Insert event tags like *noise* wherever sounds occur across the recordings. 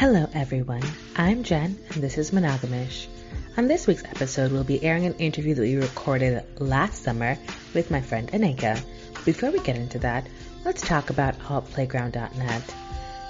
Hello, everyone. I'm Jen, and this is Monogamish. On this week's episode, we'll be airing an interview that we recorded last summer with my friend Aneka. Before we get into that, let's talk about altplayground.net.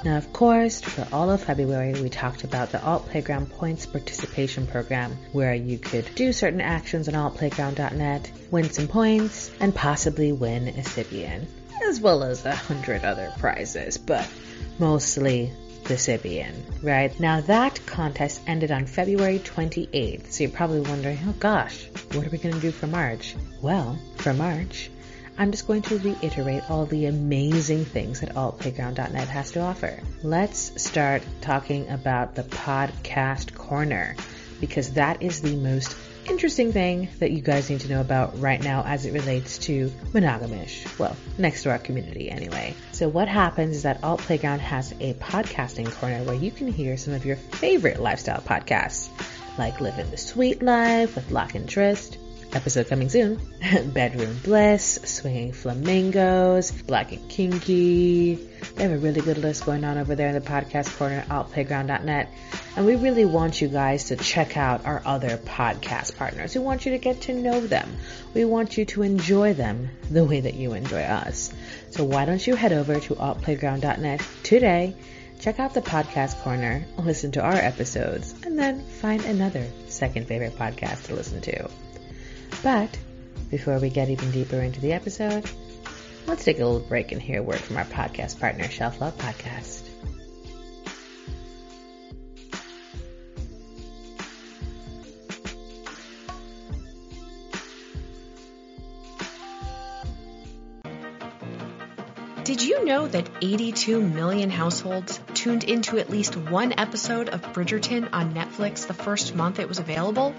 Now, of course, for all of February, we talked about the Alt Playground Points Participation Program, where you could do certain actions on altplayground.net, win some points, and possibly win a Sybian, as well as a hundred other prizes, but mostly the Sybian, right? Now that contest ended on February 28th, so you're probably wondering, oh gosh, what are we going to do for March? Well, for March, I'm just going to reiterate all the amazing things that altplayground.net has to offer. Let's start talking about the podcast corner because that is the most interesting thing that you guys need to know about right now as it relates to monogamish. Well, next to our community anyway. So what happens is that Alt Playground has a podcasting corner where you can hear some of your favorite lifestyle podcasts, like Living the Sweet Life with Lock and Trist, episode coming soon. *laughs* Bedroom Bliss, Swinging Flamingos, Black and Kinky. They have a really good list going on over there in the podcast corner at altplayground.net. And we really want you guys to check out our other podcast partners. We want you to get to know them. We want you to enjoy them the way that you enjoy us. So why don't you head over to altplayground.net today, check out the podcast corner, listen to our episodes, and then find another second favorite podcast to listen to. But before we get even deeper into the episode, let's take a little break and hear a word from our podcast partner, Shelf Love Podcast. Did you know that 82 million households tuned into at least one episode of Bridgerton on Netflix the first month it was available?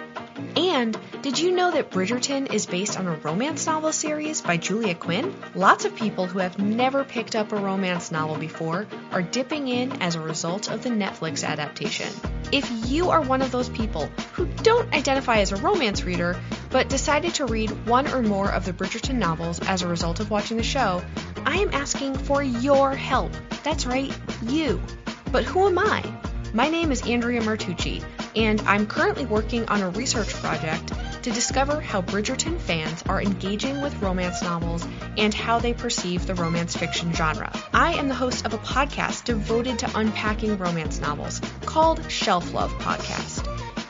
And did you know that Bridgerton is based on a romance novel series by Julia Quinn? Lots of people who have never picked up a romance novel before are dipping in as a result of the Netflix adaptation. If you are one of those people who don't identify as a romance reader, but decided to read one or more of the Bridgerton novels as a result of watching the show, I am asking for your help. That's right, you. But who am I? My name is Andrea Martucci, and I'm currently working on a research project to discover how Bridgerton fans are engaging with romance novels and how they perceive the romance fiction genre. I am the host of a podcast devoted to unpacking romance novels called Shelf Love Podcast.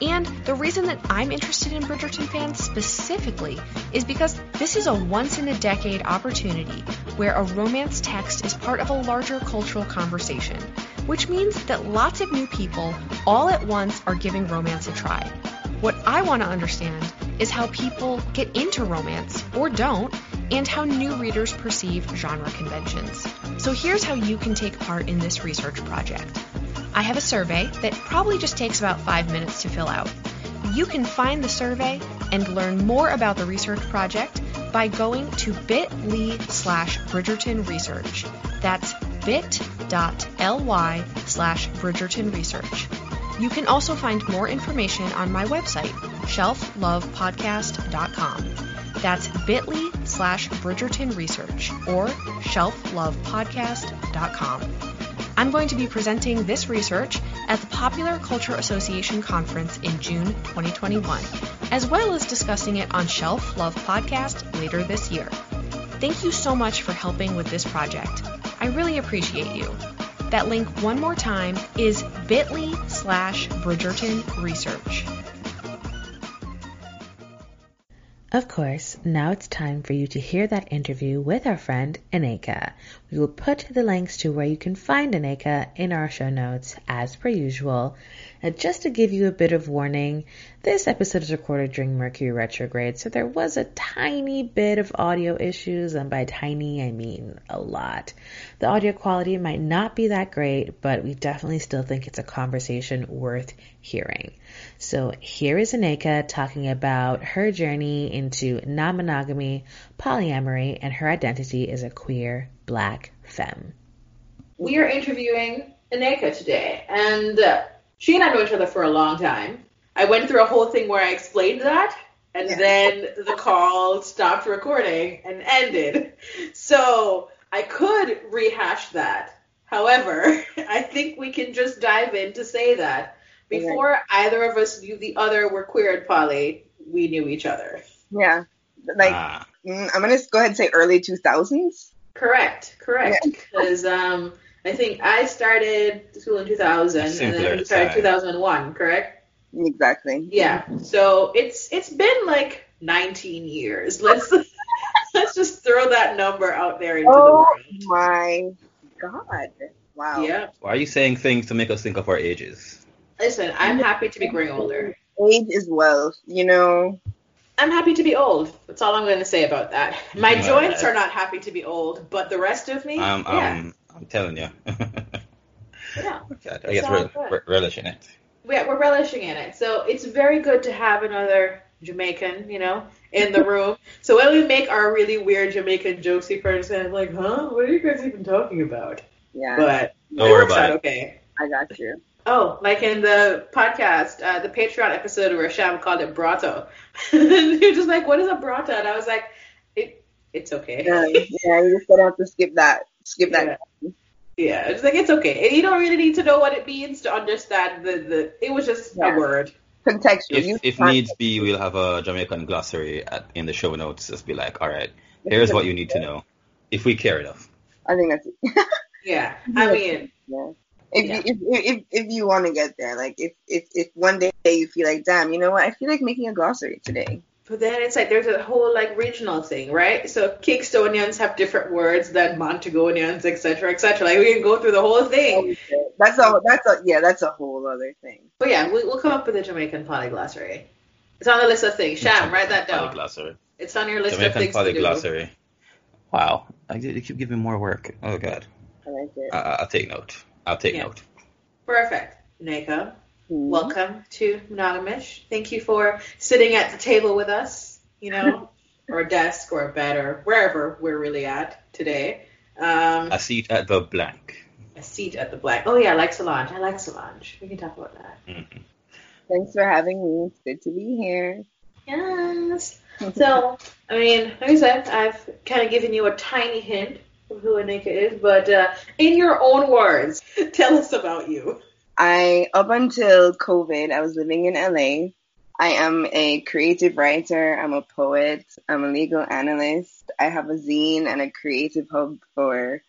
And the reason that I'm interested in Bridgerton fans specifically is because this is a once in a decade opportunity where a romance text is part of a larger cultural conversation, which means that lots of new people all at once are giving romance a try. What I want to understand is how people get into romance or don't and how new readers perceive genre conventions. So here's how you can take part in this research project. I have a survey that probably just takes about five minutes to fill out. You can find the survey and learn more about the research project by going to bit.ly slash Bridgerton Research. That's bit.ly slash Bridgerton Research. You can also find more information on my website, shelflovepodcast.com. That's bit.ly slash Bridgerton Research or shelflovepodcast.com. I'm going to be presenting this research at the Popular Culture Association Conference in June 2021, as well as discussing it on Shelf Love Podcast later this year. Thank you so much for helping with this project. I really appreciate you. That link one more time is bit.ly slash Bridgerton Research. Of course, now it's time for you to hear that interview with our friend Anika. We will put the links to where you can find Anika in our show notes as per usual. And just to give you a bit of warning, this episode is recorded during Mercury retrograde, so there was a tiny bit of audio issues, and by tiny I mean a lot. The audio quality might not be that great, but we definitely still think it's a conversation worth hearing. So here is Aneka talking about her journey into non-monogamy, polyamory, and her identity as a queer black femme. We are interviewing Aneka today, and uh, she and I know each other for a long time. I went through a whole thing where I explained that, and yeah. then the call stopped recording and ended. So I could rehash that. However, *laughs* I think we can just dive in to say that before okay. either of us knew the other were queer and poly, we knew each other. Yeah. Like, ah. Mm, I'm going to go ahead and say early 2000s. Correct, correct. Because yeah. um, I think I started school in 2000 and then you started 2001, correct? Exactly. Yeah. So it's it's been like 19 years. *laughs* Let's let's just throw that number out there into oh, the world. Oh my god. Wow. Yeah. Why are you saying things to make us think of our ages? Listen, I'm happy to be growing older. Age is wealth, you know. I'm happy to be old. That's all I'm going to say about that. My yeah. joints are not happy to be old, but the rest of me, I'm, yeah. I'm, I'm telling you. *laughs* yeah. I guess we're, we're relishing it. Yeah, we're relishing in it. So it's very good to have another Jamaican, you know, in the room. *laughs* so when we make our really weird Jamaican jokes, you first I'm like, huh? What are you guys even talking about? Yeah. But Don't it works out okay. I got you. Oh, like in the podcast, uh, the Patreon episode where Sham called it brato. *laughs* You're just like, what is a brato? And I was like, it, it's okay. Yeah, yeah, you just gonna have to skip that. Skip that. Yeah. yeah, it's like it's okay. And you don't really need to know what it means to understand the the. It was just yeah. a word. Contextual. If, if needs be, we'll have a Jamaican glossary at, in the show notes. Just be like, all right, here's what you need to know, if we care enough. I think that's it. *laughs* yeah, I mean. Yeah if, yeah. you, if, if, if you want to get there, like if, if if one day you feel like, damn, you know what, I feel like making a glossary today. But then it's like there's a whole like regional thing, right? So Kingstonians have different words than Montagonians, etc., etc. Like we can go through the whole thing. Oh, that's a that's a yeah, that's a whole other thing. But yeah, we, will come up with a Jamaican polyglossary. It's on the list of things. Sham, write that down. Polyglossary. It's on your list Jamaican of things polyglossary. Wow, I, you keep giving more work. Oh god. I like it. I, I'll take note. I'll take yeah. note. Perfect. Neka, mm-hmm. welcome to Monogamish. Thank you for sitting at the table with us, you know, *laughs* or a desk or a bed or wherever we're really at today. Um, a seat at the blank. A seat at the blank. Oh, yeah, I like Solange. I like Solange. We can talk about that. Mm-hmm. Thanks for having me. It's good to be here. Yes. *laughs* so, I mean, like I said, I've kind of given you a tiny hint who Anika is, but uh, in your own words, *laughs* tell us about you. I, up until COVID, I was living in LA. I am a creative writer. I'm a poet. I'm a legal analyst. I have a zine and a creative hub for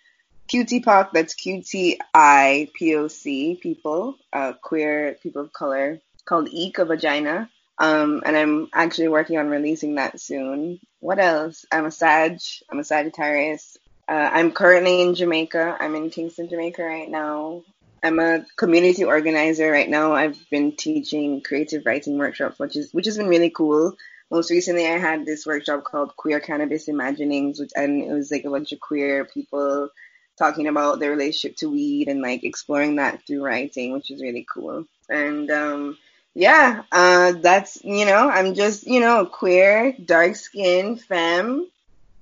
QTPOC. That's QTI people, uh, queer people of color, called Eek a Vagina. Um, and I'm actually working on releasing that soon. What else? I'm a Sag. I'm a Sagittarius. Uh, I'm currently in Jamaica. I'm in Kingston, Jamaica right now. I'm a community organizer right now. I've been teaching creative writing workshops, which is which has been really cool. Most recently, I had this workshop called Queer Cannabis Imaginings, which and it was like a bunch of queer people talking about their relationship to weed and like exploring that through writing, which is really cool. And um, yeah, uh, that's you know, I'm just you know queer, dark skinned femme,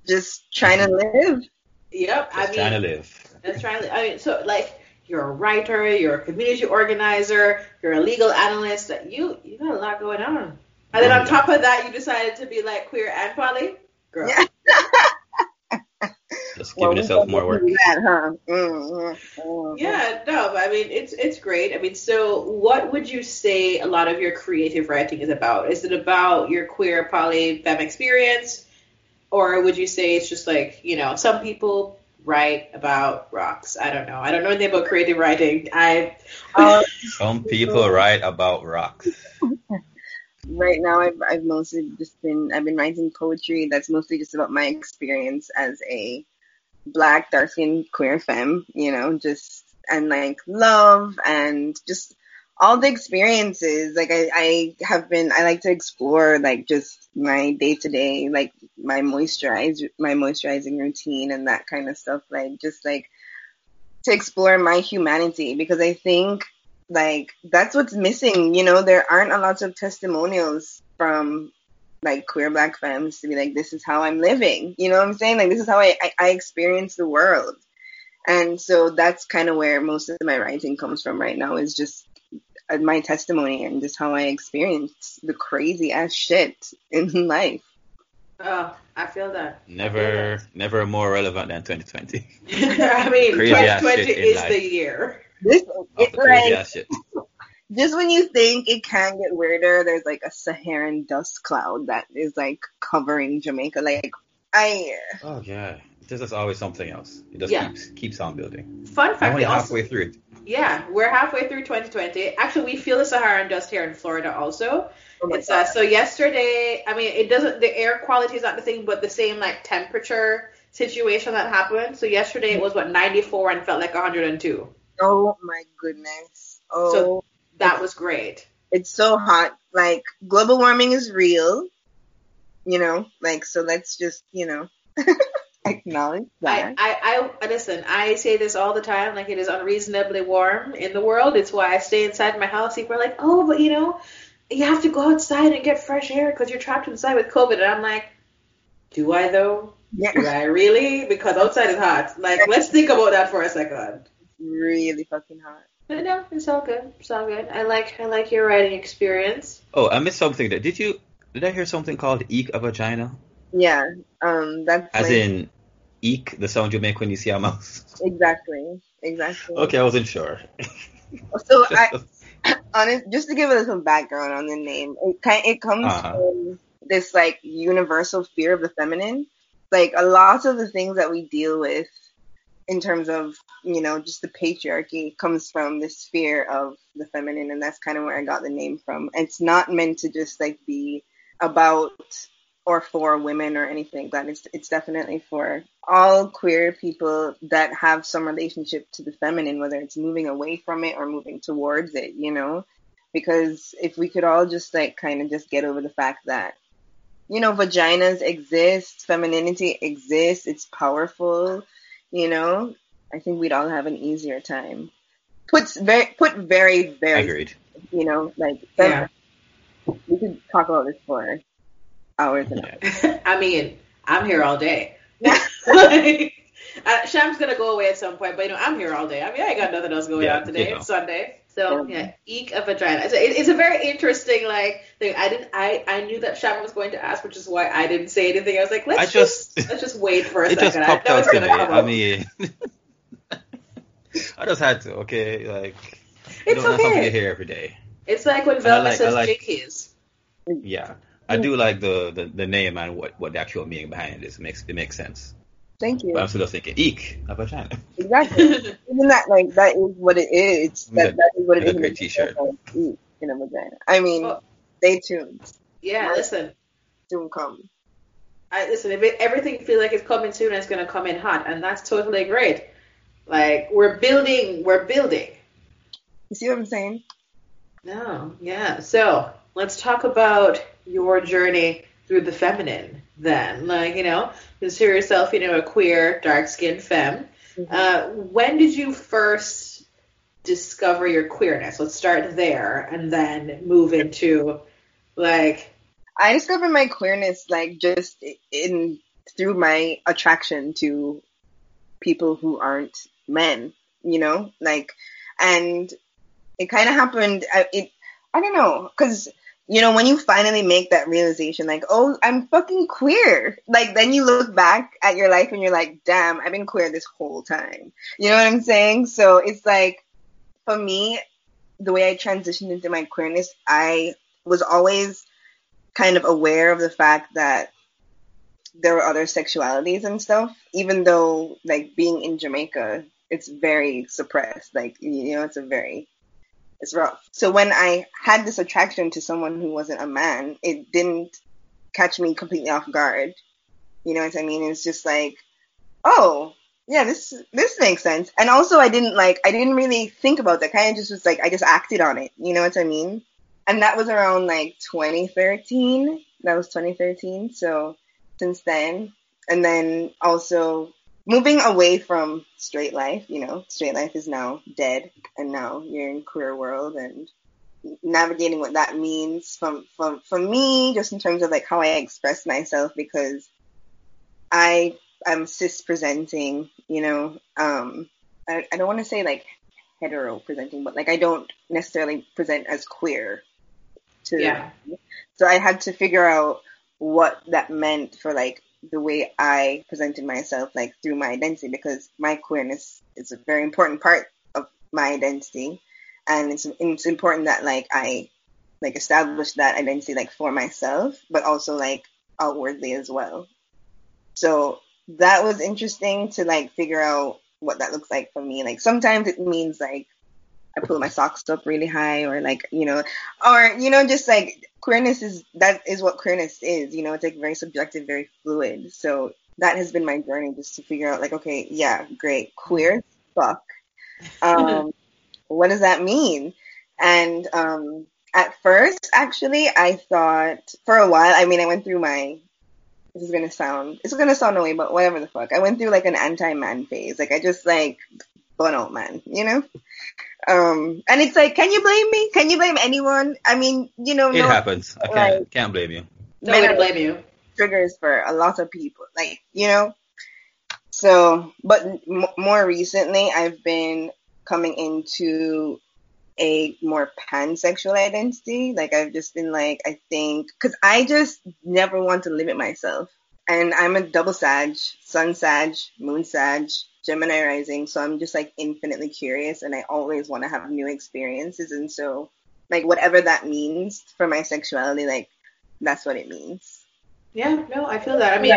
just trying to live. Yep. Just I mean, trying to live. That's trying to. I mean, so like you're a writer, you're a community organizer, you're a legal analyst. That You you got a lot going on. And then on top of that, you decided to be like queer and poly, girl. Yeah. *laughs* Just giving well, yourself more work. That, huh? mm-hmm. Mm-hmm. Yeah, no, I mean it's it's great. I mean, so what would you say a lot of your creative writing is about? Is it about your queer poly femme experience? Or would you say it's just like you know some people write about rocks? I don't know. I don't know anything about creative writing. I uh, *laughs* some people write about rocks. Right now, I've I've mostly just been I've been writing poetry that's mostly just about my experience as a black dark skinned queer femme. You know, just and like love and just all the experiences like I, I have been i like to explore like just my day to day like my moisturize my moisturizing routine and that kind of stuff like just like to explore my humanity because i think like that's what's missing you know? There aren't a lot of testimonials from like queer black femmes to be like this is how i'm living you know what i'm saying? Like this is how i i, I experience the world. And so that's kind of where most of my writing comes from right now is just my testimony and just how I experienced the crazy ass shit in *laughs* life. Oh, I feel that. Never, never more relevant than 2020. *laughs* I mean, Crazy 2020 is the year. This Of it, the crazy like ass shit. *laughs* just when you think it can get weirder, there's like a Saharan dust cloud that is like covering Jamaica. Like I Oh yeah, there's just always something else. It just Yeah. keeps keeps on building. Fun fact, only we also, halfway through it. yeah, we're halfway through 2020. Actually, we feel the Saharan dust here in Florida also. oh It's uh, so yesterday. I mean, it doesn't. The air quality is not the thing, but the same like temperature situation that happened. So yesterday it was what 94 and felt like 102. oh my goodness. Oh, So- That was great. it's so hot. Like global warming is real. You know, like so. Let's just you know *laughs* acknowledge I, that. I, I listen. I say this all the time. Like it is unreasonably warm in the world. It's why I stay inside my house. People are like, "Oh, but you know, you have to go outside and get fresh air because you're trapped inside with COVID." And I'm like, "Do I though? yeah, Do I really? Because outside is hot. Like, let's think about that for a second. really fucking hot. But no, it's all good. It's all good. I like I like your writing experience. Oh, I missed something there. Did you? Did I hear something called eek a vagina? Yeah, um, that's As like, in eek, the sound you make when you see a mouse. exactly, exactly. Okay, I wasn't sure. *laughs* So I, *laughs* *laughs* honest, just to give a little background on the name, it kind it comes Uh-huh. from this like universal fear of the feminine. Like a lot of the things that we deal with in terms of you know just the patriarchy comes from this fear of the feminine, and that's kind of where I got the name from. It's not meant to just like be about or for women or anything like that. It's it's definitely for all queer people that have some relationship to the feminine, whether it's moving away from it or moving towards it, you know? Because if we could all just like kind of just get over the fact that, you know, vaginas exist, femininity exists, it's powerful, you know, I think we'd all have an easier time. Puts very put very, very Agreed. you know, like Yeah. we could talk about this for hours and hours. *laughs* I mean, I'm here all day. *laughs* like, *laughs* uh, Sham's gonna go away at some point, but you know, I'm here all day. I mean, I ain't got nothing else going Yeah, on today. you know. It's Sunday, so Yeah. yeah, eek a vagina. It's a, it's a very interesting like thing. I didn't, I, I knew that Sham was going to ask, which is why I didn't say anything. I was like, let's I just, just- let's just wait for a It just second. popped I out to me. I mean, I just had to. Okay, like you It's don't have something okay. to hear every day. It's like when I Velma like- says like- Jinkies. Yeah, I do like the, the, the name and what, what the actual meaning behind it is. It makes it makes sense. Thank you. But I'm still thinking eek a vagina. Exactly. *laughs* Even that, like, that is what it is. That, Yeah, that is what it is. a great t-shirt. Eat in a vagina. I mean, Oh. stay tuned. yeah, listen. Soon come. I listen. If it, everything feels like it's coming soon, it's gonna come in hot, and that's totally great. Like we're building, we're building. You see what I'm saying? No, yeah. So let's talk about your journey through the feminine then. Like, you know, consider yourself, you know, a queer, dark skinned femme. Uh, when did you first discover your queerness? Let's start there and then move into like I discovered my queerness, like, just in through my attraction to people who aren't men, you know? Like, and it kind of happened, it, I don't know, because you know, when you finally make that realization, like, oh, I'm fucking queer, like, then you look back at your life and you're like, damn, I've been queer this whole time. You know what I'm saying? So it's like, for me, the way I transitioned into my queerness, I was always kind of aware of the fact that there were other sexualities and stuff, even though, like, being in Jamaica, it's very suppressed. Like, you know, it's a very it's rough. So when I had this attraction to someone who wasn't a man, it didn't catch me completely off guard. You know what I mean? It's just like, oh, yeah, this this makes sense. And also, I didn't like, I didn't really think about that. Kind of just was like, I just acted on it. You know what I mean? And that was around like 2013. That was 2013. So since then, and then also moving away from straight life, you know, straight life is now dead and now you're in queer world and navigating what that means from, from, for me, just in terms of like how I express myself because I am cis presenting, you know, um, I, I don't want to say like hetero presenting, but like I don't necessarily present as queer to, Yeah. so I had to figure out what that meant for like the way I presented myself like through my identity because my queerness is a very important part of my identity and it's it's important that like I like establish that identity like for myself but also like outwardly as well. So that was interesting to like figure out what that looks like for me. Like sometimes it means like I pull my socks up really high or like, you know, or, you know, just like queerness is, that is what queerness is, you know, it's like very subjective, very fluid. So that has been my journey just to figure out like, okay, yeah, great, queer, fuck. *laughs* Um, what does that mean? And, um, at first, actually, I thought for a while, I mean, I went through my, this is gonna sound, it's gonna sound away, but whatever the fuck. I went through like an anti-man phase. Like I just like, burn out man, you know? Um, and it's like, can you blame me? Can you blame anyone? I mean, you know, it no, happens. I can't like- can't blame you. No way to blame you. triggers for a lot of people, like you know. So, but m- more recently, I've been coming into a more pansexual identity. Like I've just been like, I think, because I just never want to limit myself, and I'm a double Sag, Sun Sag, Moon Sag, Gemini rising, so I'm just like infinitely curious, and I always want to have new experiences, and so like whatever that means for my sexuality, like that's what it means. Yeah, no, I feel that. I mean,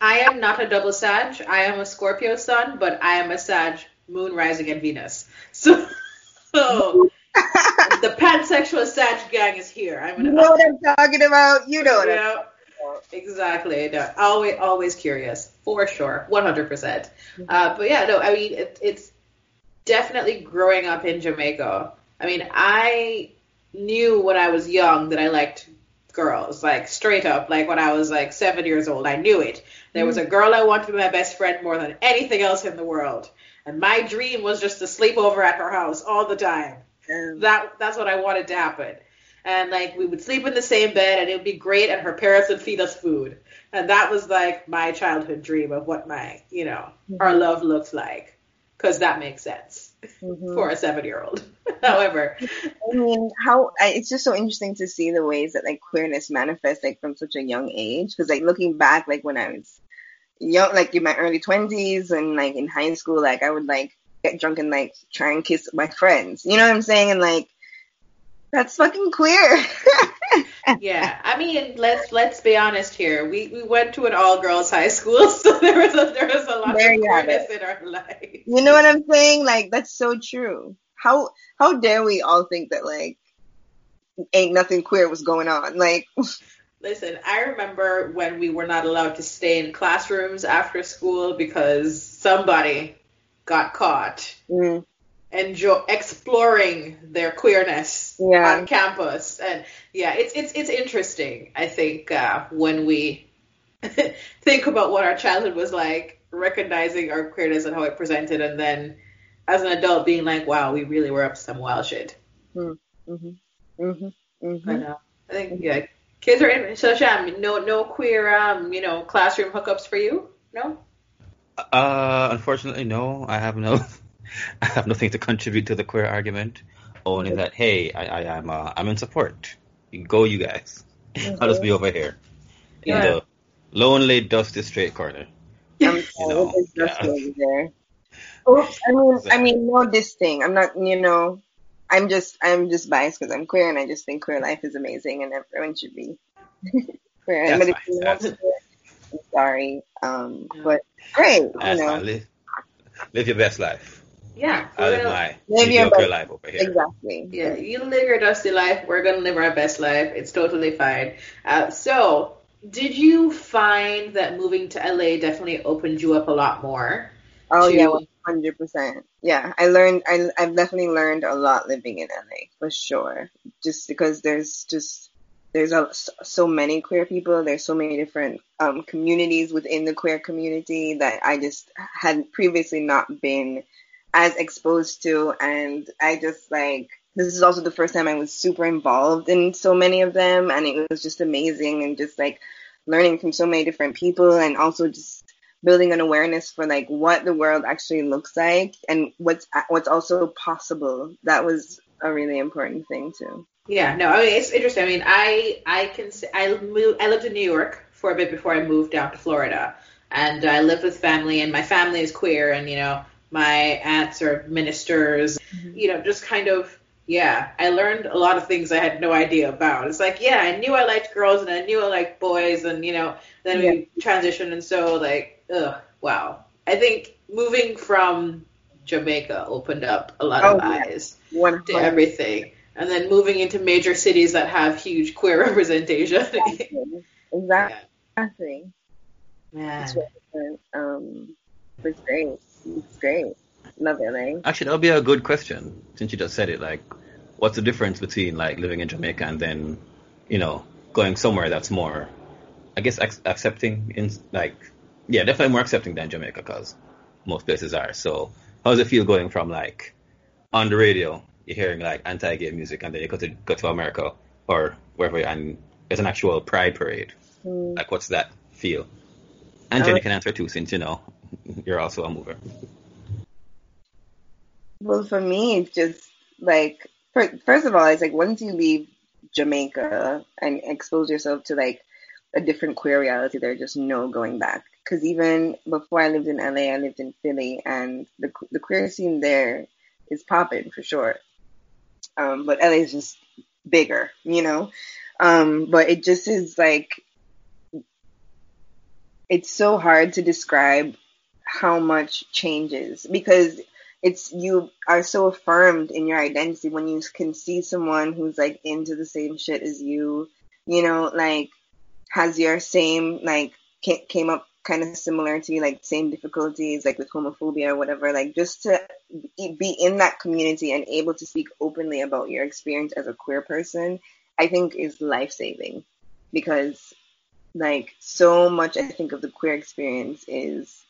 I am not a double Sag. I am a Scorpio sun, but I am a Sag moon rising and Venus. *laughs* So, so *laughs* the pansexual Sag gang is here. I'm You gonna. know what I'm talking about? You know what I'm Yeah, exactly. No, always, always curious for sure, 100%. Uh, but yeah, no, I mean, it, it's definitely growing up in Jamaica. I mean, I knew when I was young that I liked girls, like straight up, like when I was like seven years old, I knew it. There was a girl I wanted to be my best friend more than anything else in the world. And my dream was just to sleep over at her house all the time Um, that that's what I wanted to happen. And like we would sleep in the same bed and it would be great and her parents would feed us food. And that was like my childhood dream of what my, you know, our love looks like. Cause that makes sense mhm. for a seven year old. *laughs* However, I mean, how I, it's just so interesting to see the ways that like queerness manifests like from such a young age. Because like looking back, like when I was young, like in my early twenties and like in high school, like I would like get drunk and like try and kiss my friends. You know what I'm saying? And like that's fucking queer. *laughs* yeah, I mean, let's let's be honest here. We we went to an all girls high school, *laughs* so there was a there was a lot There of queerness in our life. you know what I'm saying? Like that's so true. How how dare we all think that like ain't nothing queer was going on? Like *laughs* Listen, I remember when we were not allowed to stay in classrooms after school because somebody got caught mm, enjoy exploring their queerness Yeah. on campus. And yeah it's it's it's interesting i think uh, when we *laughs* think about what our childhood was like recognizing our queerness and how it presented and then as an adult being like wow we really were up some wild shit. Mhm, mhm, mhm, mhm. but uh, i think yeah kids are in so Sham, no no queer um you know classroom hookups for you? No? Uh, unfortunately, no. I have no, *laughs* I have nothing to contribute to the queer argument. Only that, hey, I, I am, uh, I'm in support. Go, you guys. I'll just be over here in Yeah. the lonely, dusty, straight corner. I'm You know, it is just yeah. Oops, I *laughs* mean, I mean, no this thing. I'm not, you know, I'm just, I'm just biased because I'm queer and I just think queer life is amazing and everyone should be *laughs* queer. That's but if fine. you want to do I'm sorry. Um, but great, you know. Live, live your best life. Yeah I live gonna- my Live your mediocre best- life over here. exactly. Yeah, you live your dusty life. We're gonna live our best life. It's totally fine. Uh, so, did you find that moving to LA definitely opened you up a lot more? Oh to- yeah, one hundred percent. Yeah, I learned. I I've definitely learned a lot living in LA for sure. Just because there's just there's a, so many queer people. There's so many different um, communities within the queer community that I just had previously not been as exposed to, and I just like. This is also the first time I was super involved in so many of them, and it was just amazing, and just like learning from so many different people, and also just building an awareness for like what the world actually looks like and what's what's also possible. That was a really important thing too. Yeah, no, I mean it's interesting. I mean, I I can I moved. I lived in New York for a bit before I moved down to Florida, and I lived with family, and my family is queer, and you know my aunts are ministers. Mm-hmm. You know, just kind of yeah. I learned a lot of things I had no idea about. It's like yeah, I knew I liked girls, and I knew I liked boys, and you know then yeah. we transitioned, and so like ugh, wow. I think moving from Jamaica opened up a lot oh, of yeah. eyes 100. to everything and then moving into major cities that have huge queer *laughs* representation. Exactly. exactly. Yeah. Really um, it's great. It's great. Love LA. Actually, that'll be a good question since you just said it. Like, what's the difference between like living in Jamaica and then, you know, going somewhere that's more, I guess, ac- accepting in like, yeah, definitely more accepting than Jamaica because most places are. So, how does it feel going from like on the radio you're hearing like anti-gay music, and then you go to go to America or wherever, and it's an actual pride parade. Mm. Like, what's that feel? And Jenny can answer too, since you know you're also a mover. Well, for me, it's just like first of all, it's like once you leave Jamaica and expose yourself to like a different queer reality, there's just no going back. Because even before I lived in LA, I lived in Philly, and the the queer scene there is popping for sure. Um, but LA is just bigger, you know? Um, but it just is like, it's so hard to describe how much changes because it's you are so affirmed in your identity when you can see someone who's like into the same shit as you, you know, like has your same like came up kind of similar to you, like same difficulties, like with homophobia or whatever, like just to be in that community and able to speak openly about your experience as a queer person, I think is life saving because like so much I think of the queer experience is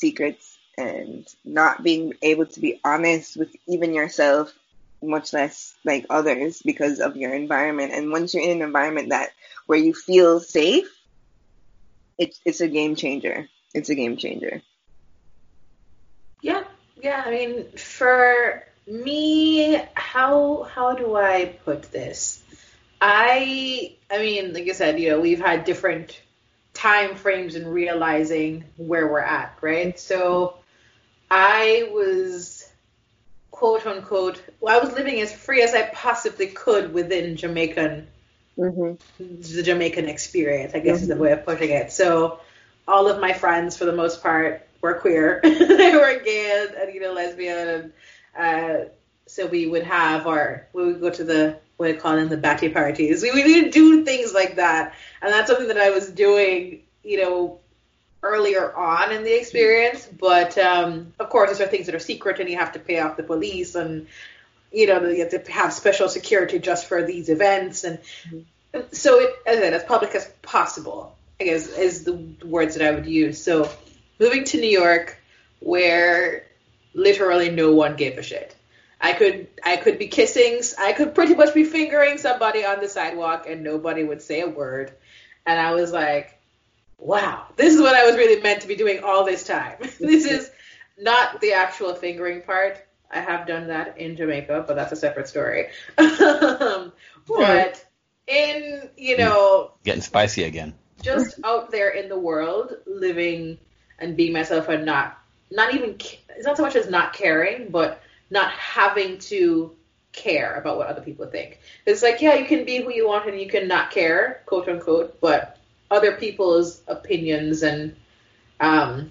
secrets and not being able to be honest with even yourself, much less like others because of your environment. And once you're in an environment that where you feel safe, it's it's a game changer. It's a game changer. Yeah, yeah. I mean, for me, how how do I put this? I I mean, like I said, you know, we've had different time frames in realizing where we're at, right? So I was quote unquote, well, I was living as free as I possibly could within Jamaican mm-hmm. the Jamaican experience, I guess mm-hmm. is the mm-hmm. way of putting it. So all of my friends, for the most part, were queer. *laughs* they were gay and, you know, lesbian. And uh, so we would have our, we would go to the, what I call them, the batty parties. We would do things like that. And that's something that I was doing, you know, earlier on in the experience. But um, of course, these are things that are secret and you have to pay off the police and you know, you have to have special security just for these events, and mm-hmm. so it, as as public as possible. I guess is the words that I would use. So moving to New York, where literally no one gave a shit. I could I could be kissing, I could pretty much be fingering somebody on the sidewalk, and nobody would say a word. And I was like, wow, this is what I was really meant to be doing all this time. *laughs* this is not the actual fingering part. I have done that in Jamaica, but that's a separate story. *laughs* um, but in, you know, getting spicy again. Just out there in the world, living and being myself and not, not even, it's not so much as not caring, but not having to care about what other people think. It's like, yeah, you can be who you want and you can not care, quote unquote, but other people's opinions and um,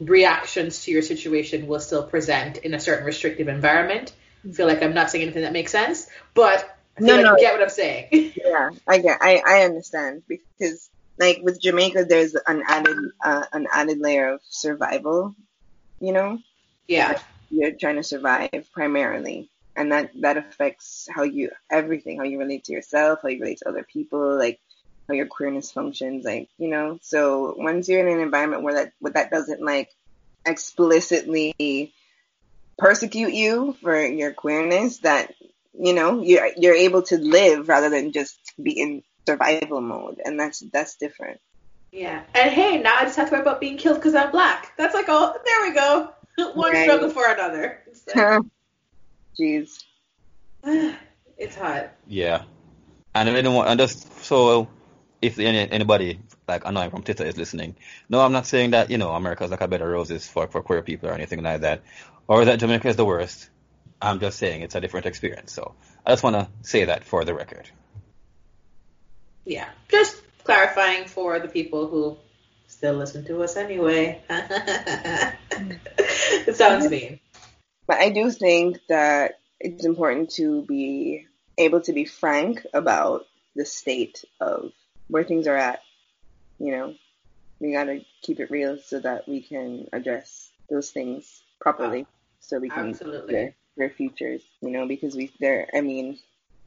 reactions to your situation will still present in a certain restrictive environment. I feel like I'm not saying anything that makes sense, but I no, like no, you get what I'm saying. *laughs* yeah, I get, I, I understand because like with Jamaica, there's an added, uh, an added layer of survival, you know? Yeah. You're trying to survive primarily. And that, that affects how you, everything, how you relate to yourself, how you relate to other people, like how your queerness functions, like, you know, so once you're in an environment where that, where that doesn't like explicitly persecute you for your queerness, that, you know, you're, you're able to live rather than just be in survival mode. And that's, that's different. Yeah. And hey, now I just have to worry about being killed because I'm black. That's like, oh, there we go. *laughs* One right. struggle for another. *laughs* Jeez. *sighs* it's hot. Yeah, and I don't want, and just so if any, anybody like annoying from Twitter is listening, no, I'm not saying that you know America's like a bed of roses for for queer people or anything like that, or that Jamaica is the worst. I'm just saying it's a different experience. So I just want to say that for the record. Yeah, just clarifying for the people who still listen to us anyway. *laughs* it sounds mean. But I do think that it's important to be able to be frank about the state of where things are at. You know, we gotta keep it real so that we can address those things properly, so we can Absolutely. their their futures. You know, because we there. I mean,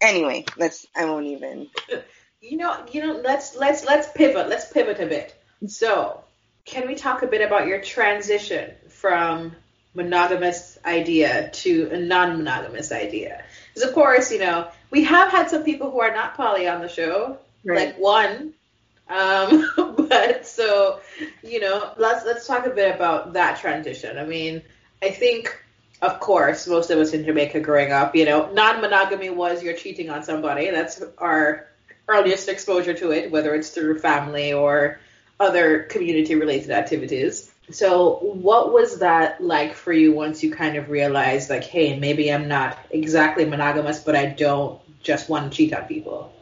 anyway, let's. I won't even. *laughs* You know, you know, let's let's let's pivot. Let's pivot a bit. So, can we talk a bit about your transition from monogamous idea to a non-monogamous idea? Because of course, you know, we have had some people who are not poly on the show, Right. like one. Um, *laughs* but so, you know, let's let's talk a bit about that transition. I mean, I think, of course, most of us in Jamaica growing up, you know, non-monogamy was you're cheating on somebody. That's our earliest exposure to it, whether it's through family or other community-related activities. So, what was that like for you once you kind of realized, like, hey, maybe I'm not exactly monogamous, but I don't just want to cheat on people?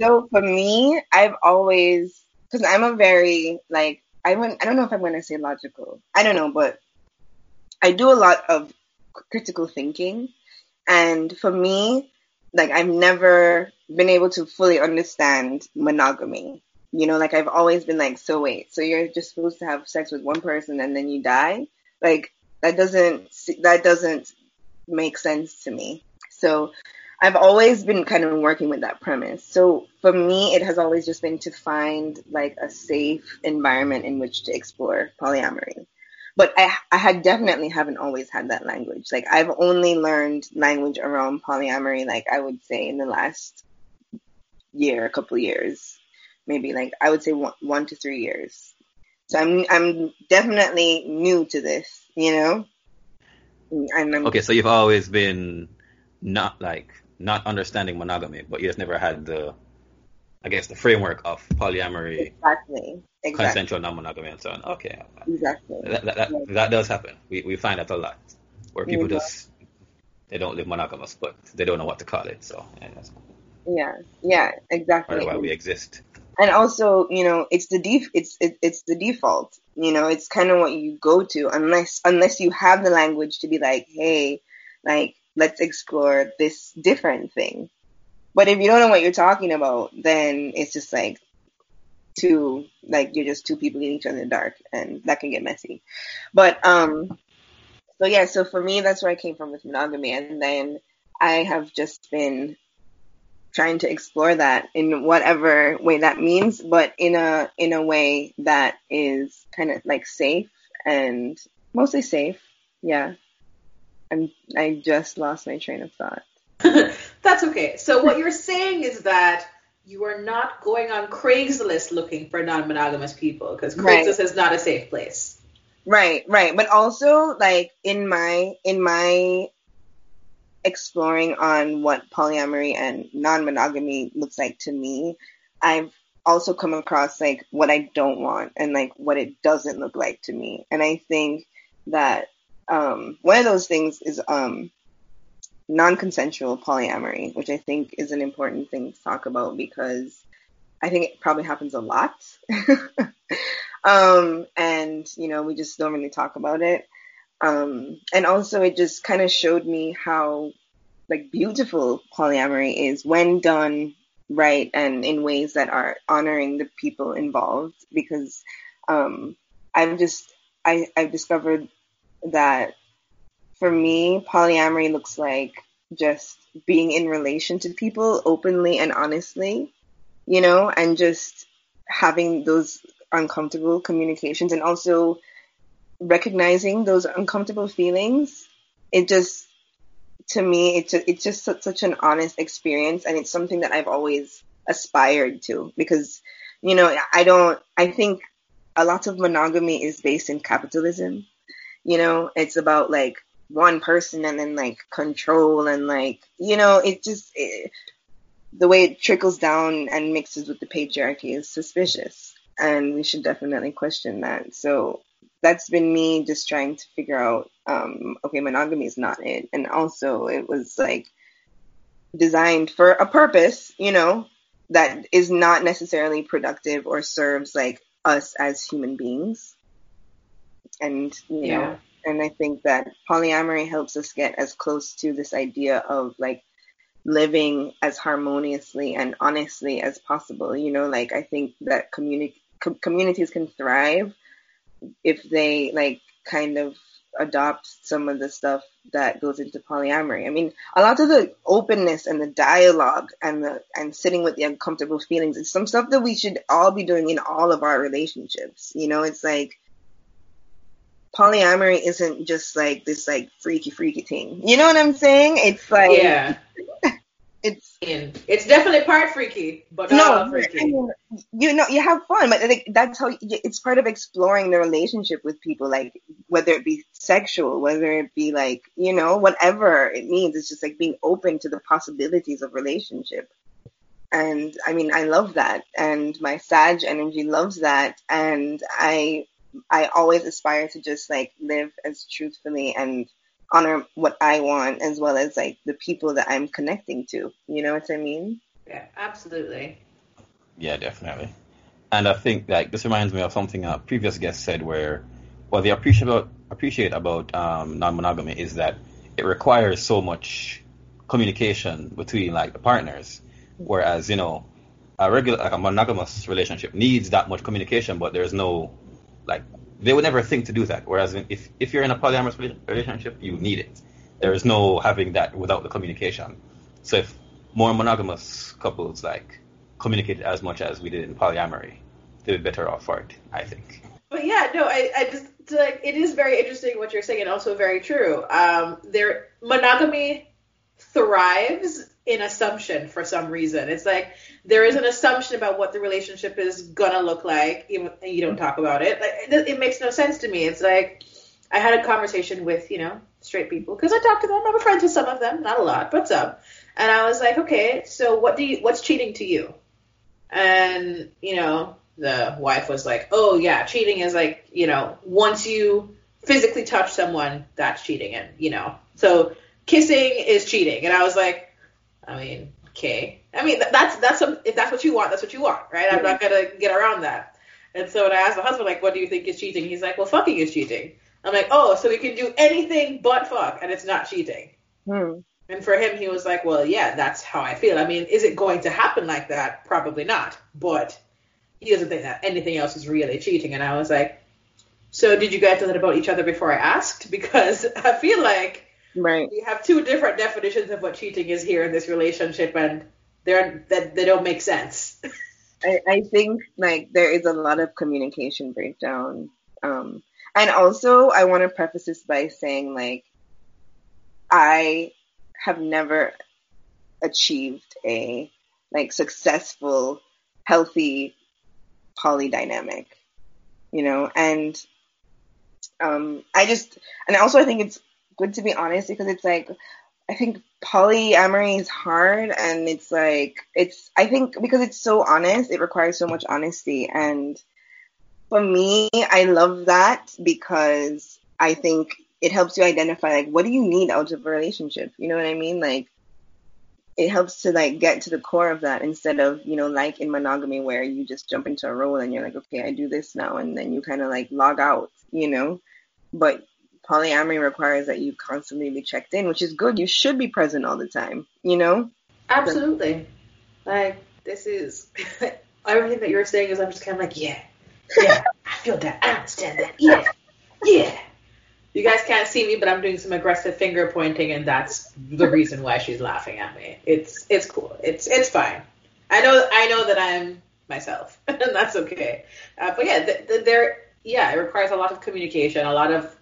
So for me, I've always because I'm a very like I wouldn't I don't know if I'm gonna say logical. I don't know, but I do a lot of critical thinking, and for me, like I've never been able to fully understand monogamy. You know, like I've always been like, so wait, so you're just supposed to have sex with one person and then you die? Like that doesn't that doesn't make sense to me. So I've always been kind of working with that premise. So for me, it has always just been to find like a safe environment in which to explore polyamory. But I, I had definitely haven't always had that language. Like I've only learned language around polyamory, like I would say in the last year, a couple years, maybe like I would say one, one to three years. So I'm, I'm definitely new to this, you know? And I'm, Okay, so you've always been not like not understanding monogamy, but you just never had the, I guess, the framework of polyamory, exactly, exactly, consensual non-monogamy, and so on. Okay, exactly. that that, that, that does happen. We we find that a lot, where people Yeah. just they don't live monogamous, but they don't know what to call it. So yeah, that's Yeah, yeah, exactly. why we exist. And also, you know, it's the def- it's it, it's the default. You know, it's kind of what you go to unless unless you have the language to be like, hey, like let's explore this different thing. But if you don't know what you're talking about, then it's just like two like you're just two people in each other in the dark, and that can get messy. But um, so yeah, so for me, that's where I came from with monogamy, and then I have just been trying to explore that in whatever way that means, but in a in a way that is kind of like safe and mostly safe. Yeah. I'm I just lost my train of thought. *laughs* That's okay. So what you're saying is that you are not going on Craigslist looking for non-monogamous people because Craigslist Right. is not a safe place. Right, right. But also like in my in my exploring on what polyamory and non-monogamy looks like to me, I've also come across like what I don't want and like what it doesn't look like to me. And I think that um one of those things is um non-consensual polyamory, which I think is an important thing to talk about because I think it probably happens a lot. *laughs* um, and you know, we just don't really talk about it. Um, and also it just kind of showed me how like beautiful polyamory is when done right and in ways that are honoring the people involved because um, I've just I, I've discovered that for me polyamory looks like just being in relation to people openly and honestly you know and just having those uncomfortable communications and also recognizing those uncomfortable feelings it just to me it's ju- it's just such, such an honest experience and it's something that I've always aspired to because you know I don't I think a lot of monogamy is based in capitalism. You know it's about like one person and then like control and like you know it just it, the way it trickles down and mixes with the patriarchy is suspicious and we should definitely question that. So that's been me just trying to figure out um okay monogamy is not it. And also it was like designed for a purpose you know that is not necessarily productive or serves like us as human beings. And you Yeah. know and i think that polyamory helps us get as close to this idea of like living as harmoniously and honestly as possible. You know like i think that communi- com- communities can thrive if they like kind of adopt some of the stuff that goes into polyamory. I mean, a lot of the openness and the dialogue and the and sitting with the uncomfortable feelings is some stuff that we should all be doing in all of our relationships. You know, it's like polyamory isn't just like this like freaky freaky thing. You know what I'm saying? It's like Yeah. *laughs* it's it's definitely part freaky, but not no, freaky. I mean, you know, you have fun, but like, that's how it's part of exploring the relationship with people, like whether it be sexual, whether it be like, you know, whatever it means. It's just like being open to the possibilities of relationship. And I mean, I love that, and my Sag energy loves that, and I, I always aspire to just like live as truthfully and honor what I want, as well as like the people that I'm connecting to. You know what I mean? Yeah, absolutely. Yeah, definitely. And I think like this reminds me of something a previous guest said where what they appreciate about appreciate about um, non-monogamy is that it requires so much communication between like the partners, whereas you know a regular like a monogamous relationship needs that much communication, but there's no like they would never think to do that. Whereas if if you're in a polyamorous relationship, you need it. There is no having that without the communication. So if more monogamous couples like communicated as much as we did in polyamory, they'd be better off for it, I think. But yeah, no, I, I just like it is very interesting what you're saying, and also very true. Um, there monogamy thrives in assumption for some reason. It's like there is an assumption about what the relationship is gonna look like, even you don't talk about it. Like it, it makes no sense to me. It's like I had a conversation with you know straight people because I talk to them. I'm friends with some of them, not a lot, but some. And I was like, okay, so what do you? What's cheating to you? And you know, the wife was like, "Oh yeah, cheating is like you know once you physically touch someone, that's cheating, and you know so kissing is cheating." And I was like, "I mean, okay, I mean that's that's some, if that's what you want, that's what you want, right? I'm not gonna get around that." And so when I asked my husband like, "What do you think is cheating?" He's like, "Well, fucking is cheating." I'm like, "Oh, so we can do anything but fuck, and it's not cheating." Hmm. And for him, he was like, well, yeah, that's how I feel. I mean, is it going to happen like that? Probably not. But he doesn't think that anything else is really cheating. And I was like, so did you guys know that about each other before I asked? *laughs* Because I feel like Right. we have two different definitions of what cheating is here in this relationship, and they're that they don't make sense. *laughs* I, I think like there is a lot of communication breakdown. Um, and also I want to preface this by saying like I have never achieved a like successful, healthy poly dynamic, you know, and um, I just and also I think it's good to be honest because it's like I think polyamory is hard and it's like it's I think because it's so honest, it requires so much honesty and for me, I love that because I think it helps you identify like what do you need out of a relationship? You know what I mean? Like it helps to like get to the core of that instead of, you know, like in monogamy where you just jump into a role and you're like, okay, I do this now and then you kind of like log out, you know? But polyamory requires that you constantly be checked in, which is good. You should be present all the time, you know? Absolutely. Like this is *laughs* everything that you're saying is I'm just kind of like, yeah, yeah, I feel that, I understand that, yeah, yeah. You guys can't see me, but I'm doing some aggressive finger pointing, and that's the reason why she's laughing at me. It's it's cool. It's it's fine. I know I know that I'm myself, *laughs* and that's okay. Uh, but yeah, th- th- there yeah, it requires a lot of communication, a lot of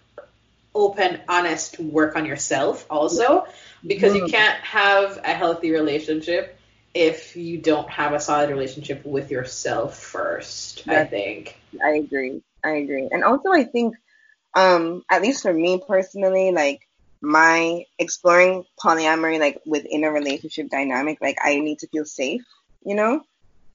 open, honest work on yourself also, because you Mhm. can't have a healthy relationship if you don't have a solid relationship with yourself first. I think. I agree. I agree. And also I think, um, at least for me personally, like my exploring polyamory like within a relationship dynamic, like I need to feel safe, you know?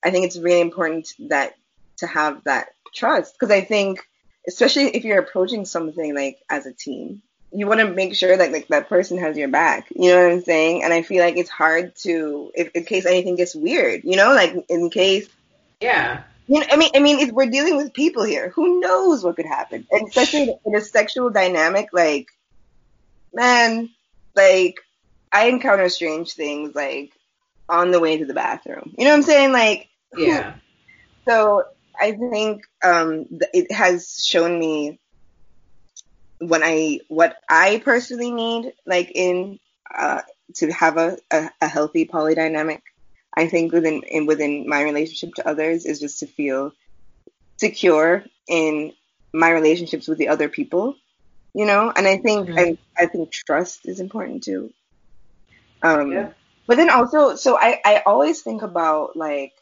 I think it's really important that to have that trust because I think especially if you're approaching something like as a team, you want to make sure that like that person has your back. You know what I'm saying? And I feel like it's hard to if in case anything gets weird, you know, like in case Yeah. you know, I mean, I mean, if we're dealing with people here. Who knows what could happen? And especially in a sexual dynamic, like, man, like, I encounter strange things, like, on the way to the bathroom. You know what I'm saying? Like, Yeah. so I think um, it has shown me when I what I personally need, like in uh, to have a, a, a healthy polydynamic. I think within in within my relationship to others is just to feel secure in my relationships with the other people, you know. And I think Mhm. I, I think trust is important too. Um, Yeah. But then also, so I I always think about like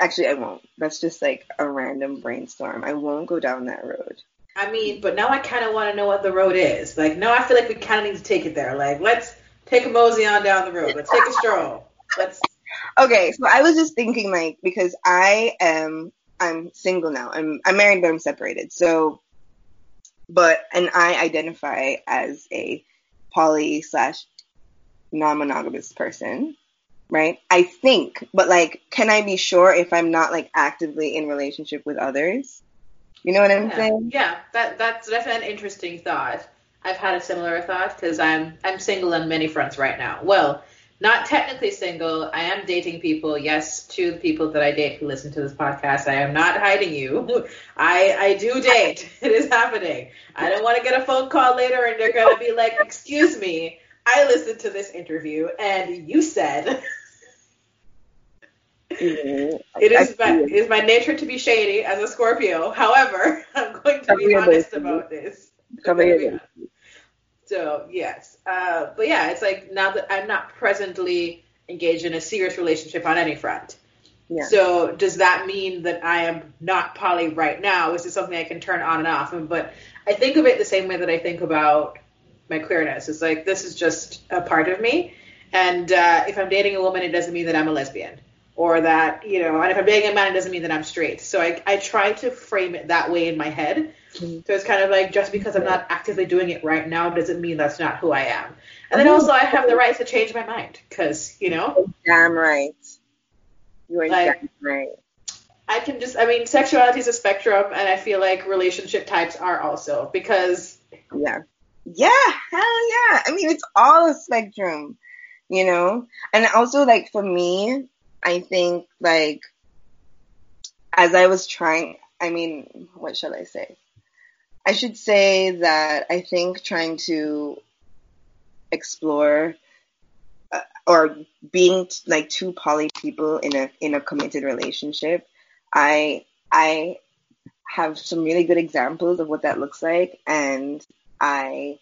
Actually, I won't. That's just like a random brainstorm. I won't go down that road. I mean, but now I kind of want to know what the road is. Like, now I feel like we kind of need to take it there. Like, let's take a mosey on down the road. Let's take a stroll. Let's. Okay, so I was just thinking like because I am I'm single now. I'm I'm married but I'm separated. So but and I identify as a poly slash non monogamous person. Right? I think, but like, can I be sure if I'm not like actively in relationship with others? You know what I'm Yeah, saying? yeah that that's definitely an interesting thought. I've had a similar thought because I'm I'm single on many fronts right now. Well, not technically single. I am dating people. Yes, to the people that I date who listen to this podcast, I am not hiding you. *laughs* I I do date. *laughs* It is happening. I don't want to get a phone call later and they're gonna be like, "Excuse me, I listened to this interview and you said." Mhm. It I is my it is my nature to be shady as a Scorpio. However, *laughs* I'm going to be honest about this. So yes, uh, but yeah, it's like now that I'm not presently engaged in a serious relationship on any front. Yeah. So does that mean that I am not poly right now? Is it something I can turn on and off? But I think of it the same way that I think about my queerness. It's like this is just a part of me, and uh, if I'm dating a woman, it doesn't mean that I'm a lesbian, or that you know, and if I'm dating a man, it doesn't mean that I'm straight. So I I try to frame it that way in my head. Mhm. So it's kind of like just because I'm not actively doing it right now doesn't mean that's not who I am. And then also I have the right to change my mind because you know Damn right. You are Like- damn right. I can just I mean sexuality is a spectrum, and I feel like relationship types are also because Yeah. Yeah, hell yeah. I mean, it's all a spectrum, you know? And also, like, for me, I think, like, as I was trying, I mean, what shall I say? I should say that I think trying to explore uh, or being t- like two poly people in a in a committed relationship, I I have some really good examples of what that looks like, and I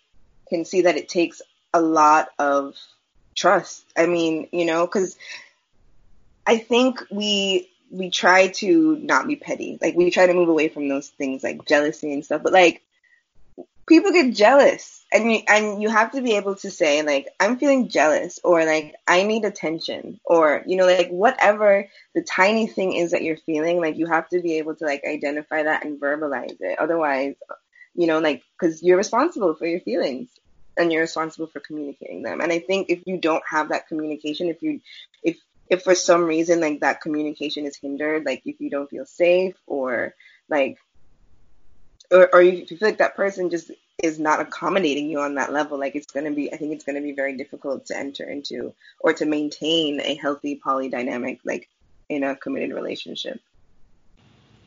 can see that it takes a lot of trust. I mean, you know, because I think we we try to not be petty. Like we try to move away from those things like jealousy and stuff. But like people get jealous, and you and you have to be able to say like I'm feeling jealous, or like I need attention, or you know like whatever the tiny thing is that you're feeling. Like you have to be able to like identify that and verbalize it. Otherwise, you know, like because you're responsible for your feelings and you're responsible for communicating them. And I think if you don't have that communication, if you if if for some reason like that communication is hindered, like if you don't feel safe or like or or you feel like that person just is not accommodating you on that level, like it's gonna be I think it's gonna be very difficult to enter into or to maintain a healthy poly dynamic like in a committed relationship.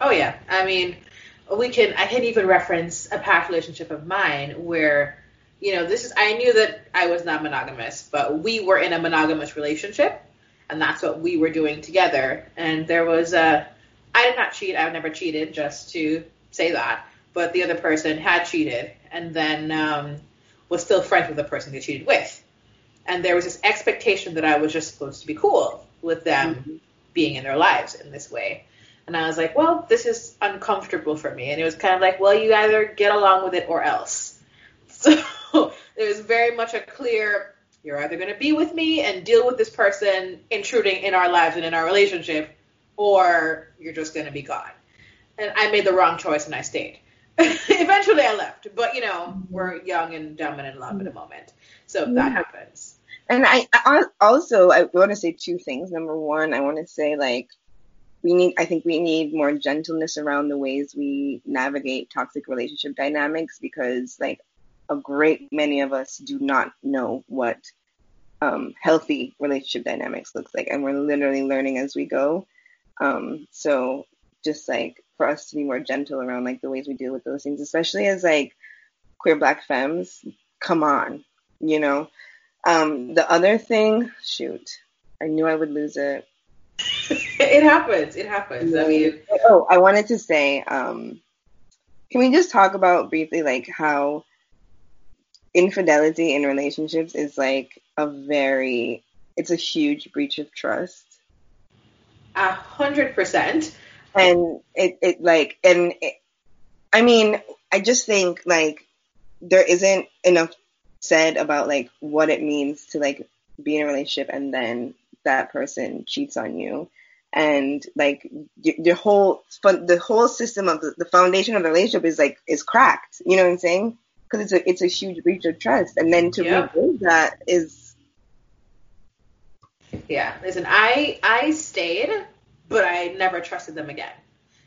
oh yeah, I mean we can I can even reference a past relationship of mine where you know this is I knew that I was not monogamous, but we were in a monogamous relationship, and that's what we were doing together. And there was a I did not cheat. I've never cheated, just to say that. But the other person had cheated, and then um, was still friends with the person they cheated with. And there was this expectation that I was just supposed to be cool with them being in their lives in this way. And I was like, well, this is uncomfortable for me. And it was kind of like, well, you either get along with it or else. *laughs* So there's very much a clear you're either going to be with me and deal with this person intruding in our lives and in our relationship, or you're just going to be gone. And I made the wrong choice and I stayed. *laughs* Eventually I left, but you know, we're young and dumb and in love at the moment. So that happens. And I, I also I want to say two things. Number one, I want to say like we need I think we need more gentleness around the ways we navigate toxic relationship dynamics because like a great many of us do not know what um, healthy relationship dynamics looks like, and we're literally learning as we go. Um, so just like for us to be more gentle around like the ways we deal with those things, especially as like queer black femmes, come on, you know. Um, the other thing, shoot, I knew I would lose it. *laughs* it happens. It happens. I mean, oh, I wanted to say, um, can we just talk about briefly like how infidelity in relationships is like a very, it's a huge breach of trust. A hundred percent. And it, it like, and it, I mean, I just think like there isn't enough said about like what it means to like be in a relationship and then that person cheats on you and like the whole the whole system of the, the foundation of the relationship is like is cracked you know what i'm saying because it's a it's a huge breach of trust, and then to yep. rebuild that is. Yeah, listen, I I stayed, but I never trusted them again,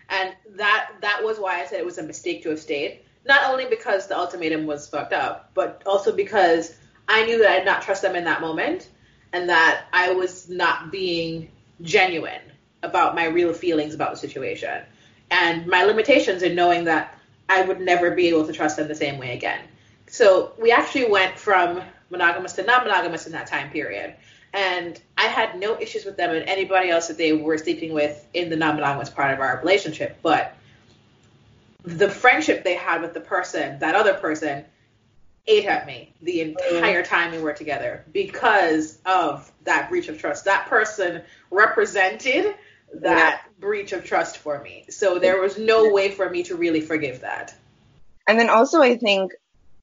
and that that was why I said it was a mistake to have stayed. Not only because the ultimatum was fucked up, but also because I knew that I did not trust them in that moment, and that I was not being genuine about my real feelings about the situation, and my limitations in knowing that I would never be able to trust them the same way again. So we actually went from monogamous to non monogamous in that time period. And I had no issues with them and anybody else that they were sleeping with in the non monogamous part of our relationship. But the friendship they had with the person, that other person, ate at me the entire time we were together because of that breach of trust. That person represented that. Breach of trust for me. So there was no way for me to really forgive that. And then also, I think,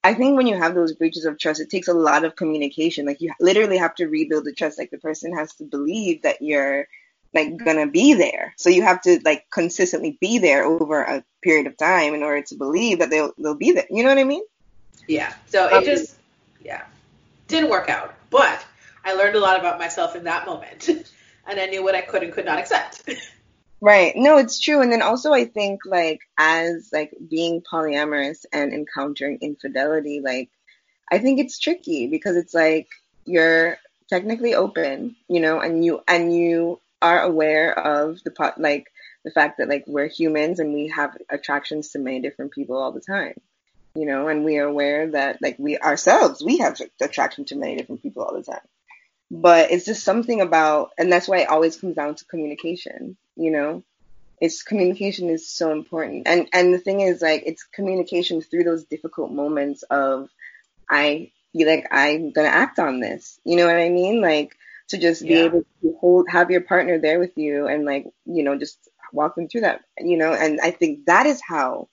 I think when you have those breaches of trust, it takes a lot of communication. Like you literally have to rebuild the trust. Like the person has to believe that you're like gonna be there. So you have to like consistently be there over a period of time in order to believe that they'll they'll be there. You know what I mean? Yeah. So it um, just yeah didn't work out, but I learned a lot about myself in that moment. *laughs* and I knew what I could and could not accept. *laughs* Right. No, it's true. And then also I think like as like being polyamorous and encountering infidelity, like I think it's tricky because it's like you're technically open, you know, and you and you are aware of the pot like the fact that like we're humans and we have attractions to many different people all the time. You know, and we are aware that like we ourselves we have attraction to many different people all the time but it's just something about and that's why it always comes down to communication you know it's communication is so important. And and the thing is like it's communication through those difficult moments of i feel like i'm gonna act on this. You know what i mean? Like to just be yeah. able to hold have your partner there with you and like you know just walk them through that you know? And i think that is how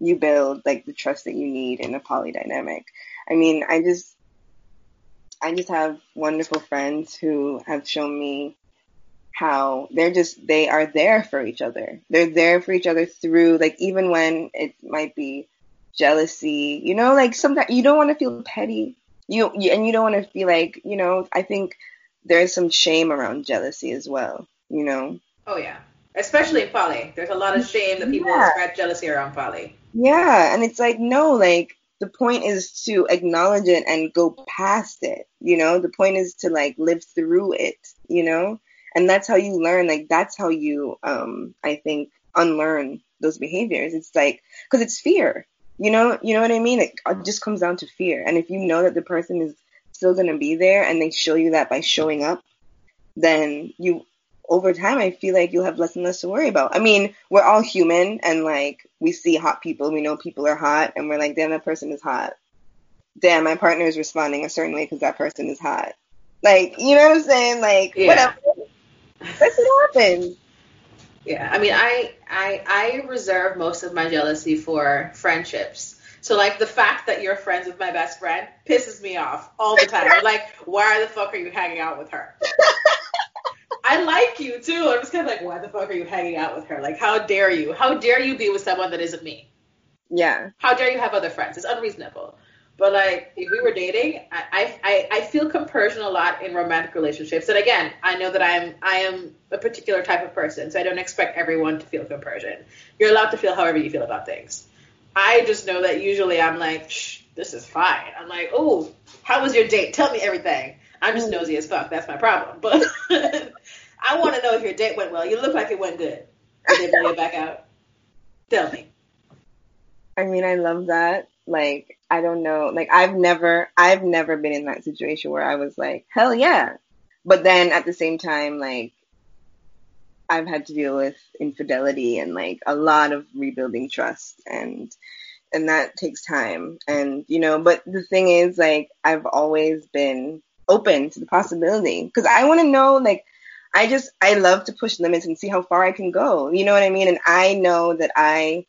you build like the trust that you need in a poly dynamic i mean i just I just have wonderful friends who have shown me how they're just they are there for each other. They're there for each other through like even when it might be jealousy, you know, like sometimes you don't want to feel petty. You, you and you don't want to feel like, you know, I think there's some shame around jealousy as well, you know. Oh yeah. Especially in poly. There's a lot of shame that people yeah. express jealousy around poly. Yeah, and it's like no, like the point is to acknowledge it and go past it you know the point is to like live through it you know and that's how you learn like that's how you um i think unlearn those behaviors it's like because it's fear you know you know what i mean it, it just comes down to fear and if you know that the person is still going to be there and they show you that by showing up then you over time, I feel like you'll have less and less to worry about. I mean, we're all human and like we see hot people, we know people are hot, and we're like, damn, that person is hot. Damn, my partner is responding a certain way because that person is hot. Like, you know what I'm saying? Like, yeah. whatever. That's what happens. Yeah, I mean, I, I I reserve most of my jealousy for friendships. So like the fact that you're friends with my best friend pisses me off all the time. I'm like, why the fuck are you hanging out with her? *laughs* I like you too. I'm just kind of like, why the fuck are you hanging out with her? Like, how dare you? How dare you be with someone that isn't me? Yeah. How dare you have other friends? It's unreasonable. But like, if we were dating, I, I I feel compersion a lot in romantic relationships. And again, I know that I'm I am a particular type of person, so I don't expect everyone to feel compersion. You're allowed to feel however you feel about things. I just know that usually I'm like, Shh, this is fine. I'm like, oh, how was your date? Tell me everything. I'm just nosy as fuck. That's my problem. *laughs* But I want to know if your date went well. You look like it went good. Did they back out? Tell me. I mean, I love that. Like, I don't know. Like, I've never, I've never been in that situation where I was like, hell yeah. But then at the same time, like, I've had to deal with infidelity and like a lot of rebuilding trust and and that takes time and you know but the thing is like I've always been open to the possibility because I want to know like I just I love to push limits and see how far I can go you know what I mean and I know that I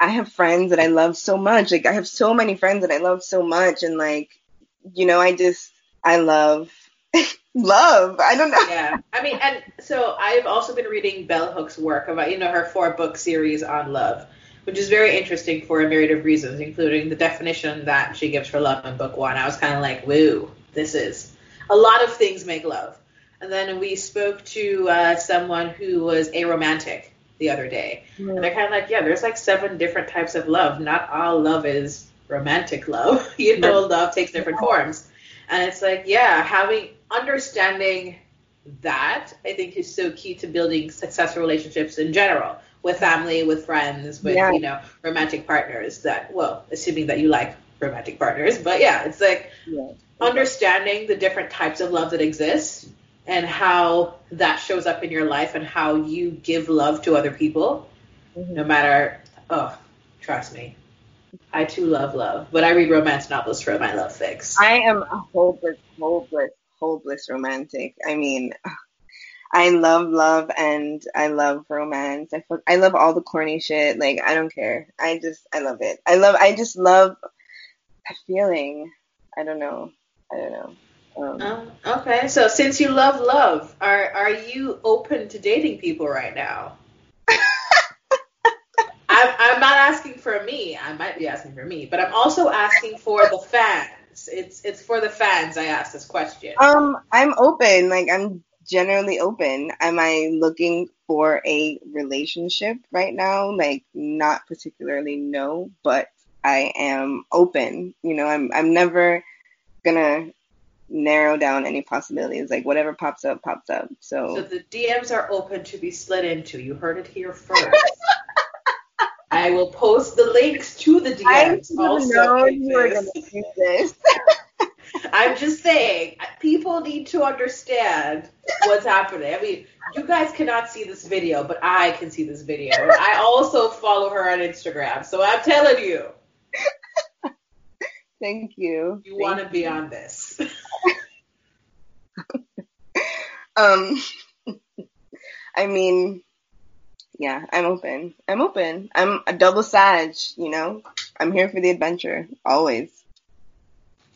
I have friends that I love so much like I have so many friends that I love so much and like you know I just I love *laughs* love. I don't know. Yeah, I mean, and so I've also been reading Bell Hooks' work about you know her four book series on love, which is very interesting for a myriad of reasons, including the definition that she gives for love in book one. I was kind of like, woo, this is a lot of things make love. And then we spoke to uh, someone who was a romantic the other day, and they're kind of like, yeah, there's like seven different types of love. Not all love is romantic love. *laughs* you know, love takes different forms. And it's like, yeah, having understanding that I think is so key to building successful relationships in general with family, with friends, with yeah. you know romantic partners. That well, assuming that you like romantic partners, but yeah, it's like yeah. understanding the different types of love that exist and how that shows up in your life and how you give love to other people, mm-hmm. no matter. Oh, trust me, I too love love, but I read romance novels for my love fix. I am a hopeless, hopeless hopeless romantic. I mean, I love love and I love romance. I I love all the corny shit. Like I don't care. I just I love it. I love I just love that feeling. I don't know. I don't know. Um, oh, okay. So since you love love, are are you open to dating people right now? *laughs* I'm, I'm not asking for me. I might be asking for me, but I'm also asking for the fans it's it's for the fans. I asked this question. Um, I'm open. Like I'm generally open. Am I looking for a relationship right now? Like not particularly no, but I am open. You know, I'm I'm never gonna narrow down any possibilities. Like whatever pops up, pops up. So So the DMs are open to be slid into. You heard it here *laughs* first. I will post the links to the DMs. I also know you going to do this. *laughs* I'm just saying, people need to understand what's happening. I mean, you guys cannot see this video, but I can see this video. I also follow her on Instagram, so I'm telling you. *laughs* Thank you. You want to be on this. Um, *laughs* I mean, yeah, I'm open. I'm open. I'm a double Sag, you know. I'm here for the adventure, always.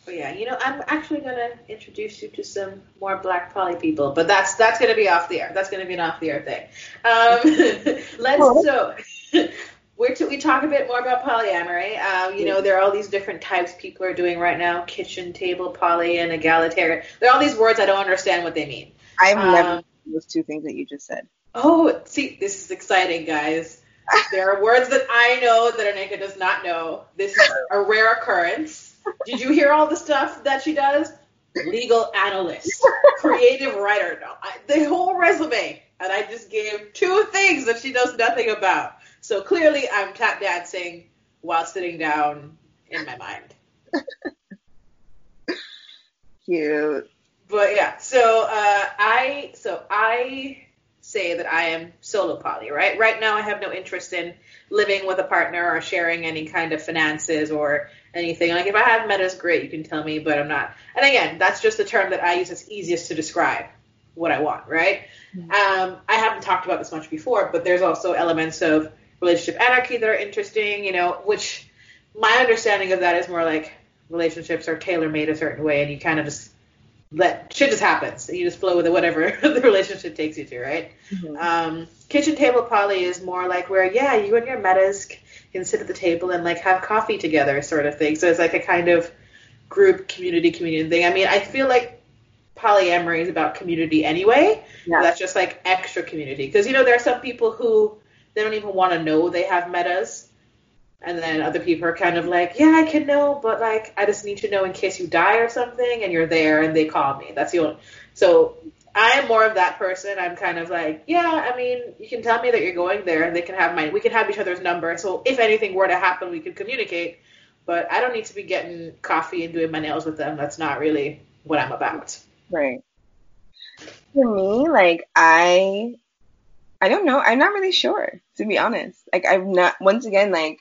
But yeah, you know, I'm actually gonna introduce you to some more black poly people, but that's that's gonna be off the air. That's gonna be an off the air thing. Um, *laughs* let's so *laughs* we're to, we talk a bit more about polyamory. Um, you know, there are all these different types people are doing right now: kitchen table poly and egalitarian. There are all these words I don't understand what they mean. I've um, never those two things that you just said. Oh, see, this is exciting, guys. *laughs* There are words that I know that Anika does not know. This is a rare occurrence. Did you hear all the stuff that she does? Legal analyst, creative writer, no, I, the whole resume. And I just gave two things that she knows nothing about. So clearly, I'm tap dancing while sitting down in my mind. *laughs* Cute. But yeah, so uh, I so I say that I am solo poly, right? Right now, I have no interest in living with a partner or sharing any kind of finances or anything. Like if I have metas, great, you can tell me, but I'm not. And again, that's just the term that I use as easiest to describe what I want, right? Mm-hmm. Um, I haven't talked about this much before, but there's also elements of relationship anarchy that are interesting, you know, which my understanding of that is more like relationships are tailor made a certain way, and you kind of just let shit just happens. You just flow with it, whatever *laughs* the relationship takes you to, right? Mhm. Um, kitchen table poly is more like where, yeah, you and your metas can sit at the table and like have coffee together, sort of thing. So it's like a kind of group community community thing. I mean, I feel like polyamory is about community anyway. Yeah. That's just like extra community because you know there are some people who they don't even want to know they have metas. And then other people are kind of like, yeah, I can know, but like, I just need to know in case you die or something, and you're there, and they call me. That's the only. So I am more of that person. I'm kind of like, yeah, I mean, you can tell me that you're going there, and they can have my, we can have each other's number. So if anything were to happen, we could communicate. But I don't need to be getting coffee and doing my nails with them. That's not really what I'm about. Right. For me, like I I don't know. I'm not really sure, to be honest. Like I'm not once again like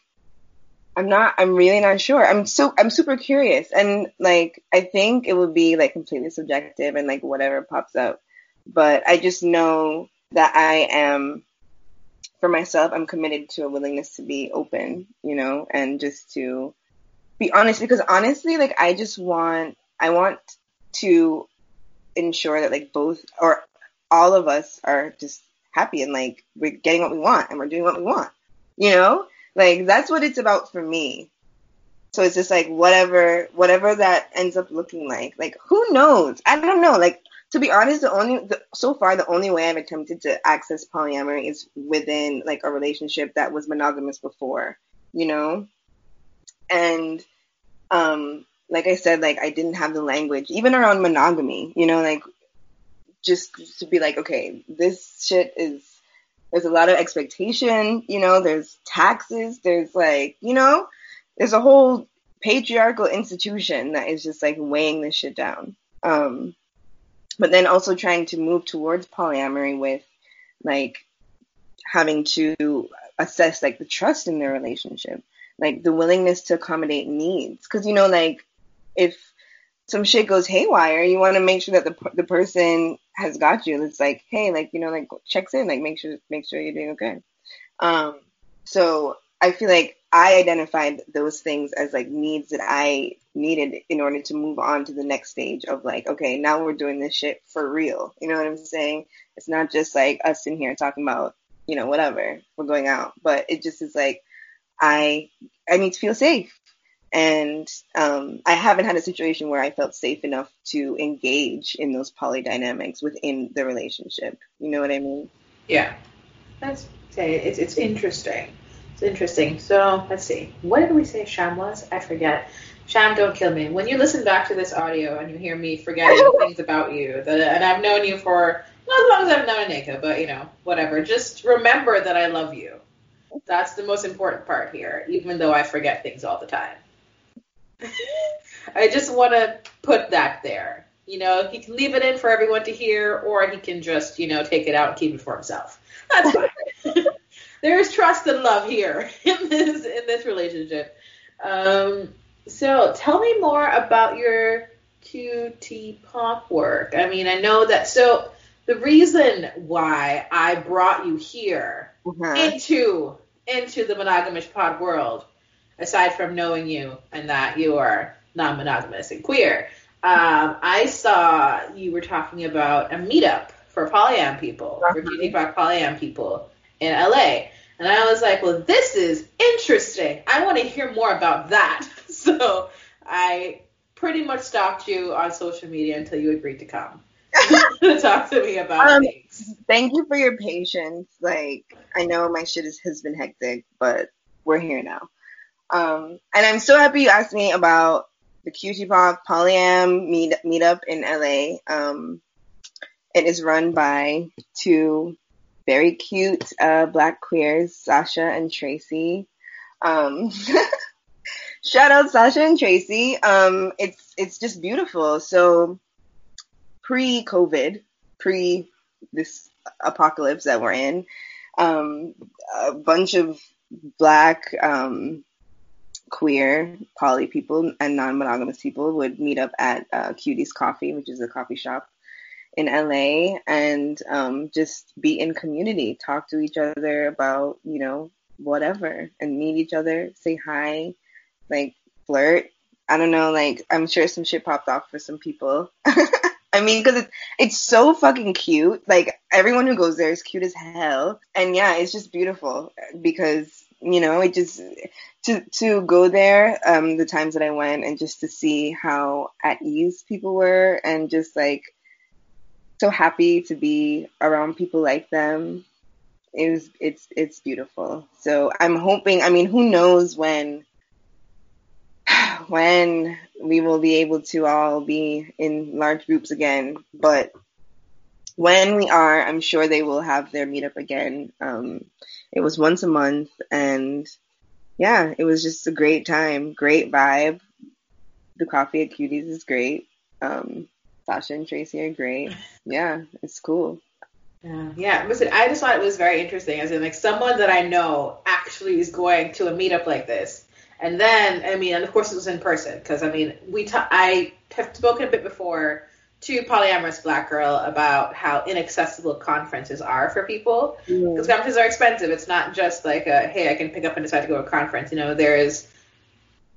I'm not I'm really not sure. I'm so I'm super curious and like I think it would be like completely subjective and like whatever pops up. But I just know that I am for myself, I'm committed to a willingness to be open, you know, and just to be honest because honestly, like I just want I want to ensure that like both or all of us are just happy and like we're getting what we want and we're doing what we want. You know? Like that's what it's about for me. So it's just like whatever whatever that ends up looking like. Like who knows? I don't know. Like to be honest, the only the, so far the only way I've attempted to access polyamory is within like a relationship that was monogamous before, you know? And um like I said, like I didn't have the language, even around monogamy, you know, like just to be like, okay, this shit is, there's a lot of expectation, you know, there's taxes, there's like, you know, there's a whole patriarchal institution that is just like weighing this shit down. Um, but then also trying to move towards polyamory with like having to assess like the trust in their relationship, like the willingness to accommodate needs. Cause you know, like if some shit goes haywire, you want to make sure that the the person has got you. It's like, hey, like you know, like checks in, like make sure make sure you're doing okay. Um, so I feel like I identified those things as like needs that I needed in order to move on to the next stage of like, okay, now we're doing this shit for real. You know what I'm saying? It's not just like us in here talking about, you know, whatever, we're going out, but it just is like, I, I need to feel safe. And um, I haven't had a situation where I felt safe enough to engage in those poly dynamics within the relationship. You know what I mean? Yeah. That's say it's it's interesting. It's interesting. So let's see. What did we say Sham was? I forget. Sham, don't kill me. When you listen back to this audio and you hear me forgetting *laughs* things about you, that, and I've known you for not as long as I've known Anika, but you know, whatever. Just remember that I love you. That's the most important part here, even though I forget things all the time. I just want to put that there. You know, he can leave it in for everyone to hear, or he can just, you know, take it out and keep it for himself. That's fine. *laughs* there is trust and love here *laughs* in this in this relationship. Um, so tell me more about your QT pop work. I mean, I know that. So the reason why I brought you here Uh-huh. into into the monogamous pod world, aside from knowing you and that you are non-monogamous and queer, um, I saw you were talking about a meetup for polyam people, for Uh-huh. Pod polyam people in LA. And I was like, well, this is interesting. I want to hear more about that. *laughs* So I pretty much stalked you on social media until you agreed to come *laughs* to talk to me about Um, things. Thank you for your patience. Like, I know my shit is, has been hectic, but we're here now. Um, and I'm so happy you asked me about the QT Pop Polyam meet, meetup in LA. Um, it is run by two very cute uh, black queers, Sasha and Tracy. Um, *laughs* shout out Sasha and Tracy. Um, it's it's just beautiful. So pre-COVID, pre this apocalypse that we're in, um, a bunch of black, um, queer, poly people and non-monogamous people would meet up at uh, Cutie's Coffee, which is a coffee shop in LA, and um, just be in community, talk to each other about, you know, whatever, and meet each other, say hi, like flirt. I don't know, like I'm sure some shit popped off for some people. *laughs* I mean, because it's it's so fucking cute. Like everyone who goes there is cute as hell, and yeah, it's just beautiful because you know it just to to go there um the times that I went and just to see how at ease people were and just like so happy to be around people like them. It was it's it's beautiful. So I'm hoping. I mean, who knows when *sighs* when we will be able to all be in large groups again. But when we are, I'm sure they will have their meetup again. Um, it was once a month, and yeah, it was just a great time, great vibe. The coffee at Cuties is great. Um, Sasha and Tracy are great. Yeah, it's cool. Yeah, yeah. Listen, I just thought it was very interesting, as in like someone that I know actually is going to a meetup like this and then, I mean, and of course it was in person because I mean, we ta- I have spoken a bit before to polyamorous black girl about how inaccessible conferences are for people because mm. conferences are expensive. It's not just like a hey, I can pick up and decide to go to a conference. You know, there is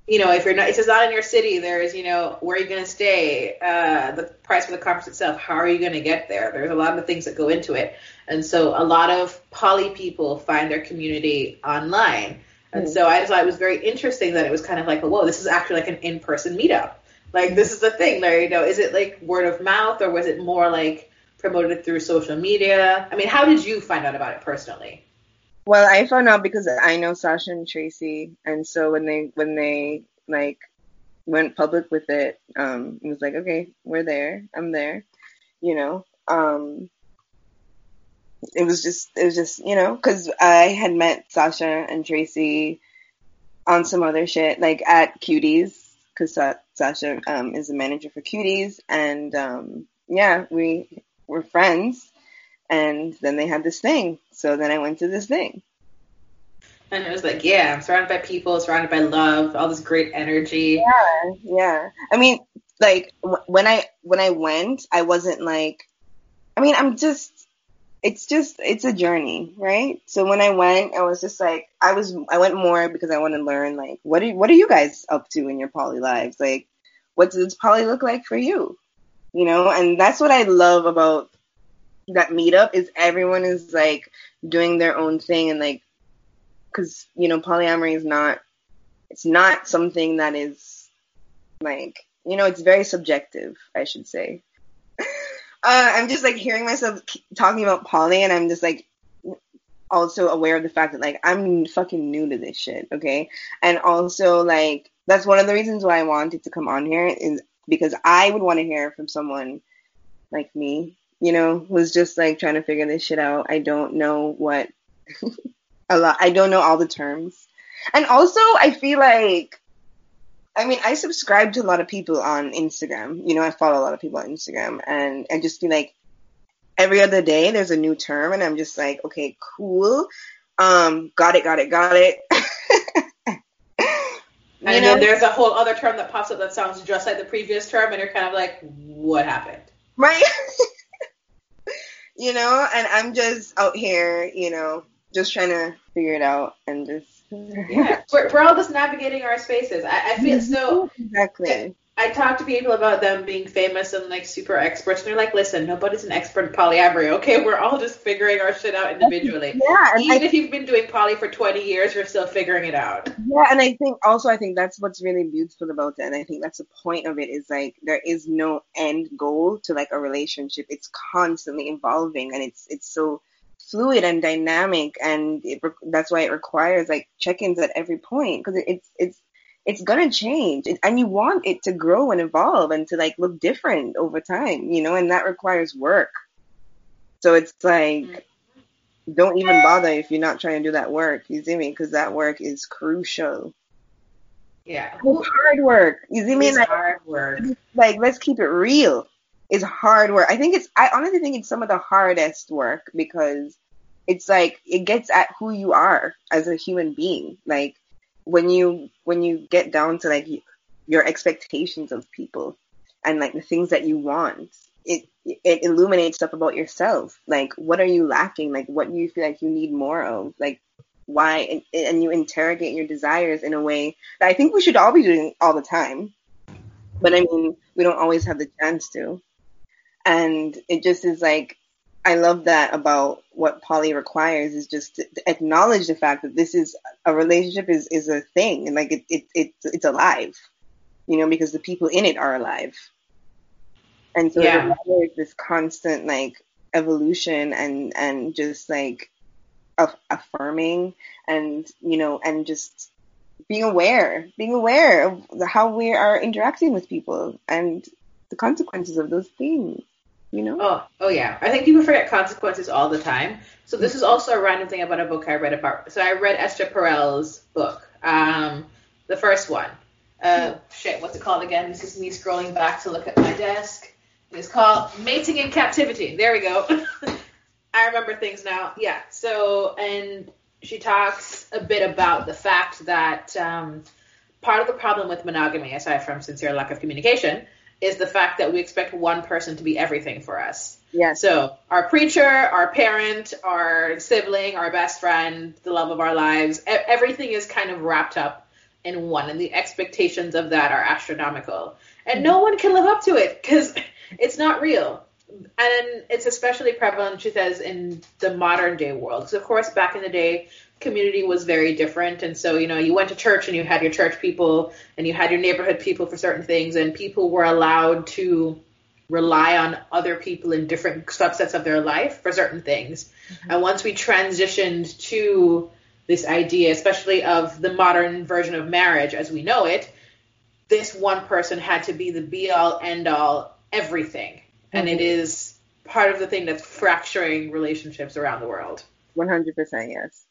you know, if you're not, if it's not in your city, there's, you know, where are you going to stay, uh, the price for the conference itself, how are you going to get there? There's a lot of things that go into it. And so a lot of poly people find their community online. And so I just thought it was very interesting that it was kind of like, whoa, this is actually like an in-person meetup. Like this is the thing. You know, is it like word of mouth or was it more like promoted through social media? I mean, how did you find out about it personally? Well, I found out because I know Sasha and Tracy, and so when they when they like went public with it, um, it was like, okay, we're there, I'm there, you know. Um, it was just it was just you know because I had met Sasha and Tracy on some other shit like at Cuties because Sasha um, is the manager for Cuties and um, yeah we were friends and then they had this thing. So then I went to this thing. And it was like yeah I'm surrounded by people surrounded by love all this great energy. Yeah yeah. I mean like w- when I when I went I wasn't like I mean I'm just it's just it's a journey, right? So when I went, I was just like I was I went more because I want to learn like what are what are you guys up to in your poly lives? Like what does poly look like for you? You know, and that's what I love about that meetup is everyone is like doing their own thing and like cuz you know polyamory is not it's not something that is like you know it's very subjective, I should say uh, I'm just like hearing myself talking about poly, and I'm just like also aware of the fact that like I'm fucking new to this shit, okay? And also like that's one of the reasons why I wanted to come on here is because I would want to hear from someone like me, you know, who's just like trying to figure this shit out. I don't know what *laughs* a lot. I don't know all the terms. And also, I feel like I mean, I subscribe to a lot of people on Instagram. You know, I follow a lot of people on Instagram, and I just feel like every other day there's a new term, and I'm just like, okay, cool, um, got it, got it, got it. *laughs* and know? then there's a whole other term that pops up that sounds just like the previous term, and you're kind of like, what happened? Right. *laughs* you know, and I'm just out here, you know, just trying to figure it out and just yeah, we're, we're all just navigating our spaces. I, I feel so. Exactly. I, I talk to people about them being famous and like super experts, and they're like, "Listen, nobody's an expert in polyamory. Okay, we're all just figuring our shit out individually. *laughs* Yeah, even I, if you've been doing poly for 20 years, you're still figuring it out. Yeah, and I think also I think that's what's really beautiful about it, and I think that's the point of it is like there is no end goal to like a relationship. It's constantly evolving, and it's it's so fluid and dynamic, and it, that's why it requires like check-ins at every point because it, it's it's it's gonna change, and you want it to grow and evolve and to like look different over time, you know, and that requires work. So it's like, don't even bother if you're not trying to do that work. You see me? Because that work is crucial. Yeah, it's hard work. You see me? Like, hard work. Like, let's keep it real is hard work. I think it's I honestly think it's some of the hardest work because it's like it gets at who you are as a human being. Like when you when you get down to like your expectations of people and like the things that you want, it it illuminates stuff about yourself. Like what are you lacking? Like what do you feel like you need more of? Like why and, and you interrogate your desires in a way that I think we should all be doing all the time. But I mean, we don't always have the chance to. And it just is like I love that about what poly requires is just to acknowledge the fact that this is a relationship is, is a thing and like it, it, it it's alive, you know, because the people in it are alive. And so Yeah. there's this constant like evolution and, and just like aff- affirming and, you know, and just being aware, being aware of how we are interacting with people and the consequences of those things, you know? Oh, oh yeah. I think people forget consequences all the time. So this is also a random thing about a book I read about. So I read Esther Perel's book, um, the first one. Uh, shit, what's it called again? This is me scrolling back to look at my desk. It's called Mating in Captivity. There we go. *laughs* I remember things now. Yeah. So and she talks a bit about the fact that um, part of the problem with monogamy, aside from sincere lack of communication, is the fact that we expect one person to be everything for us. Yeah. So our preacher, our parent, our sibling, our best friend, the love of our lives, everything is kind of wrapped up in one, and the expectations of that are astronomical, and no one can live up to it because *laughs* it's not real. And it's especially prevalent, she says, in the modern day world. Because of course, back in the day, community was very different, and so you know, you went to church and you had your church people, and you had your neighborhood people for certain things, and people were allowed to rely on other people in different subsets of their life for certain things. Mm-hmm. And once we transitioned to this idea, especially of the modern version of marriage as we know it, this one person had to be the be all end all everything. And it mm-hmm. is part of the thing that's fracturing relationships around the world. One hundred percent, yes.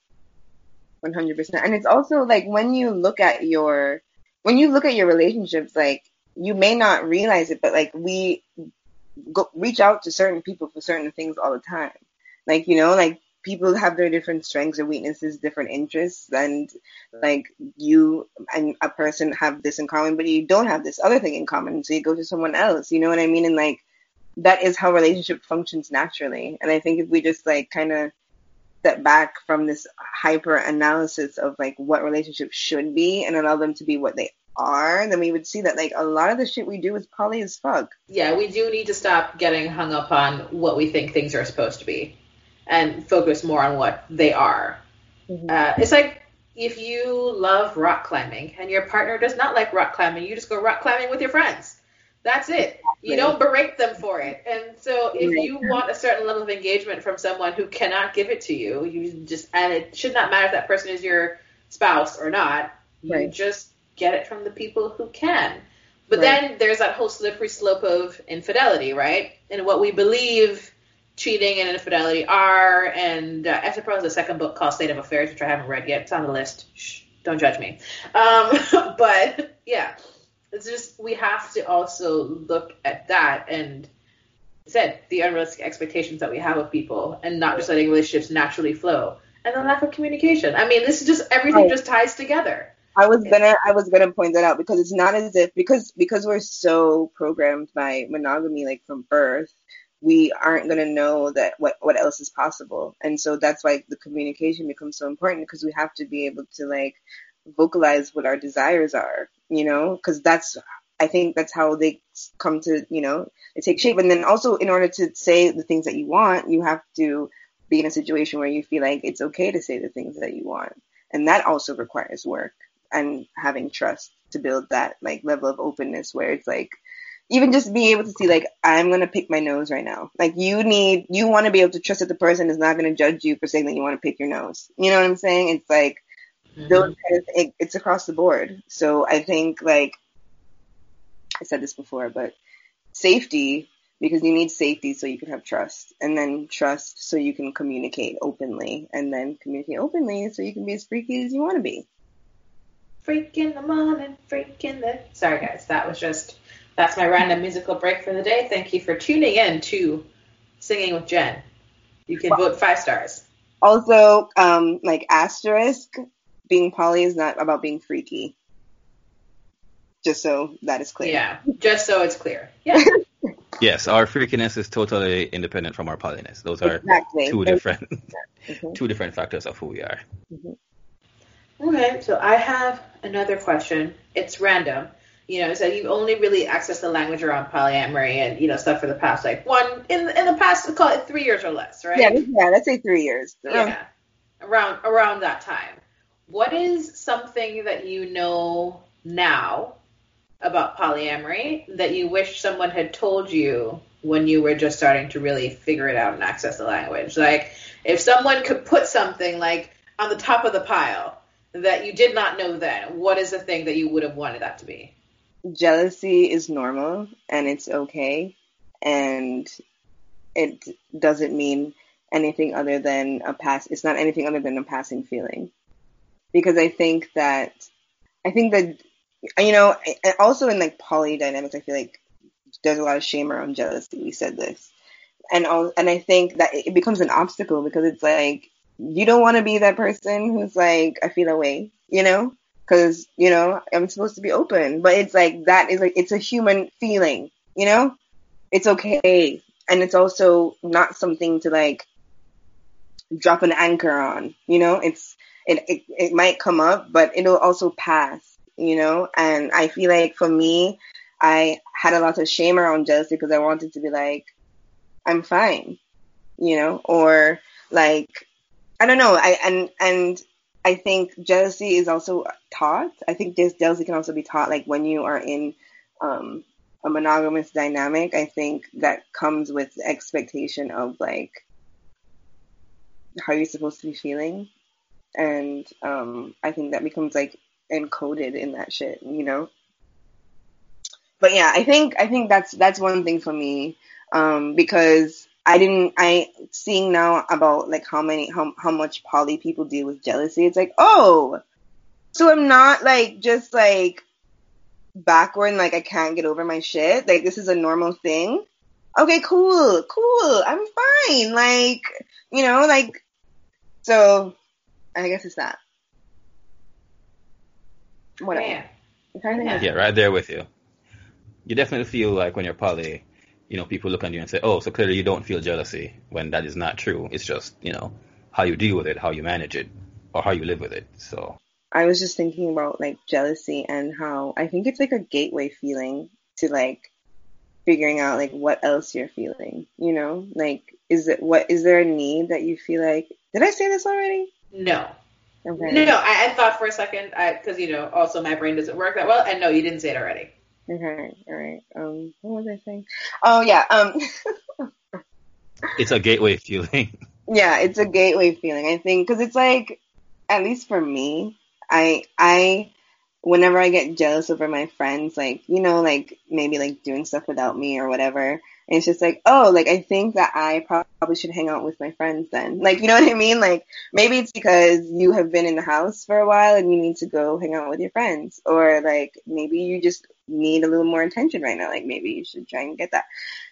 One hundred percent. And it's also like when you look at your when you look at your relationships, like you may not realize it, but like we go reach out to certain people for certain things all the time. Like, you know, like people have their different strengths or weaknesses, different interests, and like you and a person have this in common, but you don't have this other thing in common. So you go to someone else. You know what I mean? And like that is how relationship functions naturally. And I think if we just like kind of step back from this hyper analysis of like what relationships should be and allow them to be what they are, then we would see that like a lot of the shit we do is poly as fuck. Yeah, we do need to stop getting hung up on what we think things are supposed to be and focus more on what they are. Uh, it's like if you love rock climbing and your partner does not like rock climbing, you just go rock climbing with your friends. That's it. You don't berate them for it. And so if you want a certain level of engagement from someone who cannot give it to you, you just and it should not matter if that person is your spouse or not. You Right. just get it from the people who can. But Right. then there's that whole slippery slope of infidelity, right? And what we believe cheating and infidelity are. And uh, Esther Perel has a second book called State of Affairs, which I haven't read yet. It's on the list. Shh, don't judge me. Um, *laughs* but yeah, it's just we have to also look at that and said the unrealistic expectations that we have of people, and not just letting relationships naturally flow, and the lack of communication. I mean, this is just everything Right. just ties together. I was gonna I was gonna point that out because it's not as if because because we're so programmed by monogamy like from birth, we aren't gonna know that what what else is possible. And so that's why the communication becomes so important because we have to be able to like vocalize what our desires are, you know, because that's I think that's how they come to, you know, they take shape. And then also in order to say the things that you want, you have to be in a situation where you feel like it's okay to say the things that you want. And that also requires work and having trust to build that like level of openness where it's like even just being able to see like I'm gonna pick my nose right now. Like you need you want to be able to trust that the person is not gonna judge you for saying that you want to pick your nose. You know what I'm saying? It's like those kind of it, it's across the board. So I think like I said this before, but safety because you need safety so you can have trust, and then trust so you can communicate openly, and then communicate openly so you can be as freaky as you want to be. Freak in the morning, freak in the. Sorry, guys. That was just. That's my random musical break for the day. Thank you for tuning in to Singing with Jen. You can vote five stars. Also, um, like asterisk, being poly is not about being freaky. Just so that is clear. Yeah, just so it's clear. *laughs* Yeah. Yes, our freakiness is totally independent from our polyness. Those are Exactly. two different Mhm. two different factors of who we are. Okay, so I have another question. It's random. You know, so you've only really accessed the language around polyamory and you know stuff for the past like one in in the past call it three years or less, right? Yeah, yeah, let's say three years. Yeah, around around that time. What is something that you know now about polyamory that you wish someone had told you when you were just starting to really figure it out and access the language? Like, if someone could put something like on the top of the pile that you did not know then, what is the thing that you would have wanted that to be? Jealousy is normal and it's okay, and it doesn't mean anything other than a pass. It's not anything other than a passing feeling, because I think that I think that you know, also in like poly dynamics, I feel like there's a lot of shame around jealousy. We said this, and all, and I think that it becomes an obstacle because it's like you don't want to be that person who's like I feel away, you know, because you know I'm supposed to be open, but it's like that is like it's a human feeling, you know, it's okay, and it's also not something to like drop an anchor on, you know, it's it it, it might come up, but it'll also pass you know? And I feel like for me, I had a lot of shame around jealousy because I wanted to be like, I'm fine, you know, or like, I don't know. I, and, and I think jealousy is also taught. I think this jealousy can also be taught like when you are in, um, a monogamous dynamic, I think that comes with the expectation of like how you're supposed to be feeling. And um, I think that becomes like encoded in that shit, you know. But yeah, I think I think that's that's one thing for me um, because I didn't I seeing now about like how many how how much poly people deal with jealousy. It's like oh, so I'm not like just like backward and like I can't get over my shit. Like this is a normal thing. Okay, cool, cool. I'm fine. Like you know, like so. I guess it's that. Whatever. Yeah. yeah, right there with you. You definitely feel like when you're poly, you know, people look at you and say, "Oh, so clearly you don't feel jealousy," when that is not true. It's just you know how you deal with it, how you manage it, or how you live with it. So I was just thinking about like jealousy and how I think it's like a gateway feeling to like figuring out like what else you're feeling. You know, like is it what is there a need that you feel like? Did I say this already? No. Okay. No, no, I, I thought for a second, because you know, also my brain doesn't work that well. And no, you didn't say it already. Okay, all right. Um, what was I saying? Oh yeah. Um, *laughs* it's a gateway feeling. *laughs* Yeah, it's a gateway feeling. I think because it's like, at least for me, I I whenever I get jealous over my friends, like you know, like maybe like doing stuff without me or whatever, and it's just like, oh, like I think that I probably should hang out with my friends then. Like, you know what I mean? Like maybe it's because you have been in the house for a while and you need to go hang out with your friends. Or like maybe you just need a little more attention right now. Like maybe you should try and get that.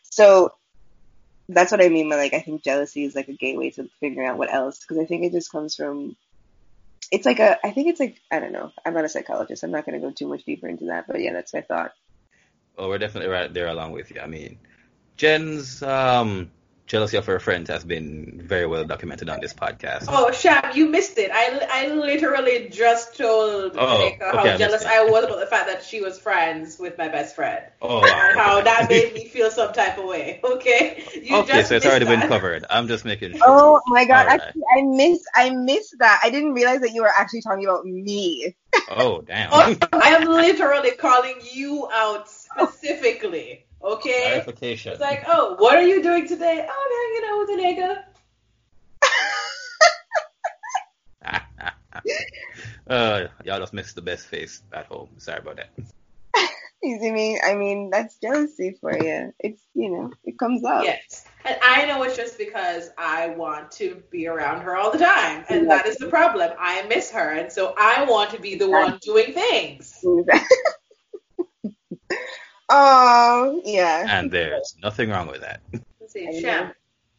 So that's what I mean by like I think jealousy is like a gateway to figuring out what else because I think it just comes from it's like a I think it's like I don't know. I'm not a psychologist. I'm not gonna go too much deeper into that, but yeah, that's my thought. Well, we're definitely right there along with you. I mean, Jen's um, jealousy of her friends has been very well documented on this podcast. Oh, Sham, you missed it. I, I literally just told oh, okay, how jealous I was about the fact that she was friends with my best friend. Oh, wow. how that *laughs* made me feel some type of way. *laughs* Okay. You okay, so it's already that. been covered. I'm just making sure. Oh my god, right. actually, I missed I missed that. I didn't realize that you were actually talking about me. Oh damn. oh, I am literally calling you out specifically. *laughs* Okay. Clarification. It's like, oh, what are you doing today? Oh, I'm hanging out with a nigga. *laughs* uh, y'all just missed the best face at home. Sorry about that. *laughs* you see me? I mean, that's jealousy for you. It's, you know, it comes up. Yes. And I know it's just because I want to be around her all the time. And that is the problem. I miss her. And so I want to be the one doing things. *laughs* Oh, yeah. And there's nothing wrong with that. Let's see, Shem,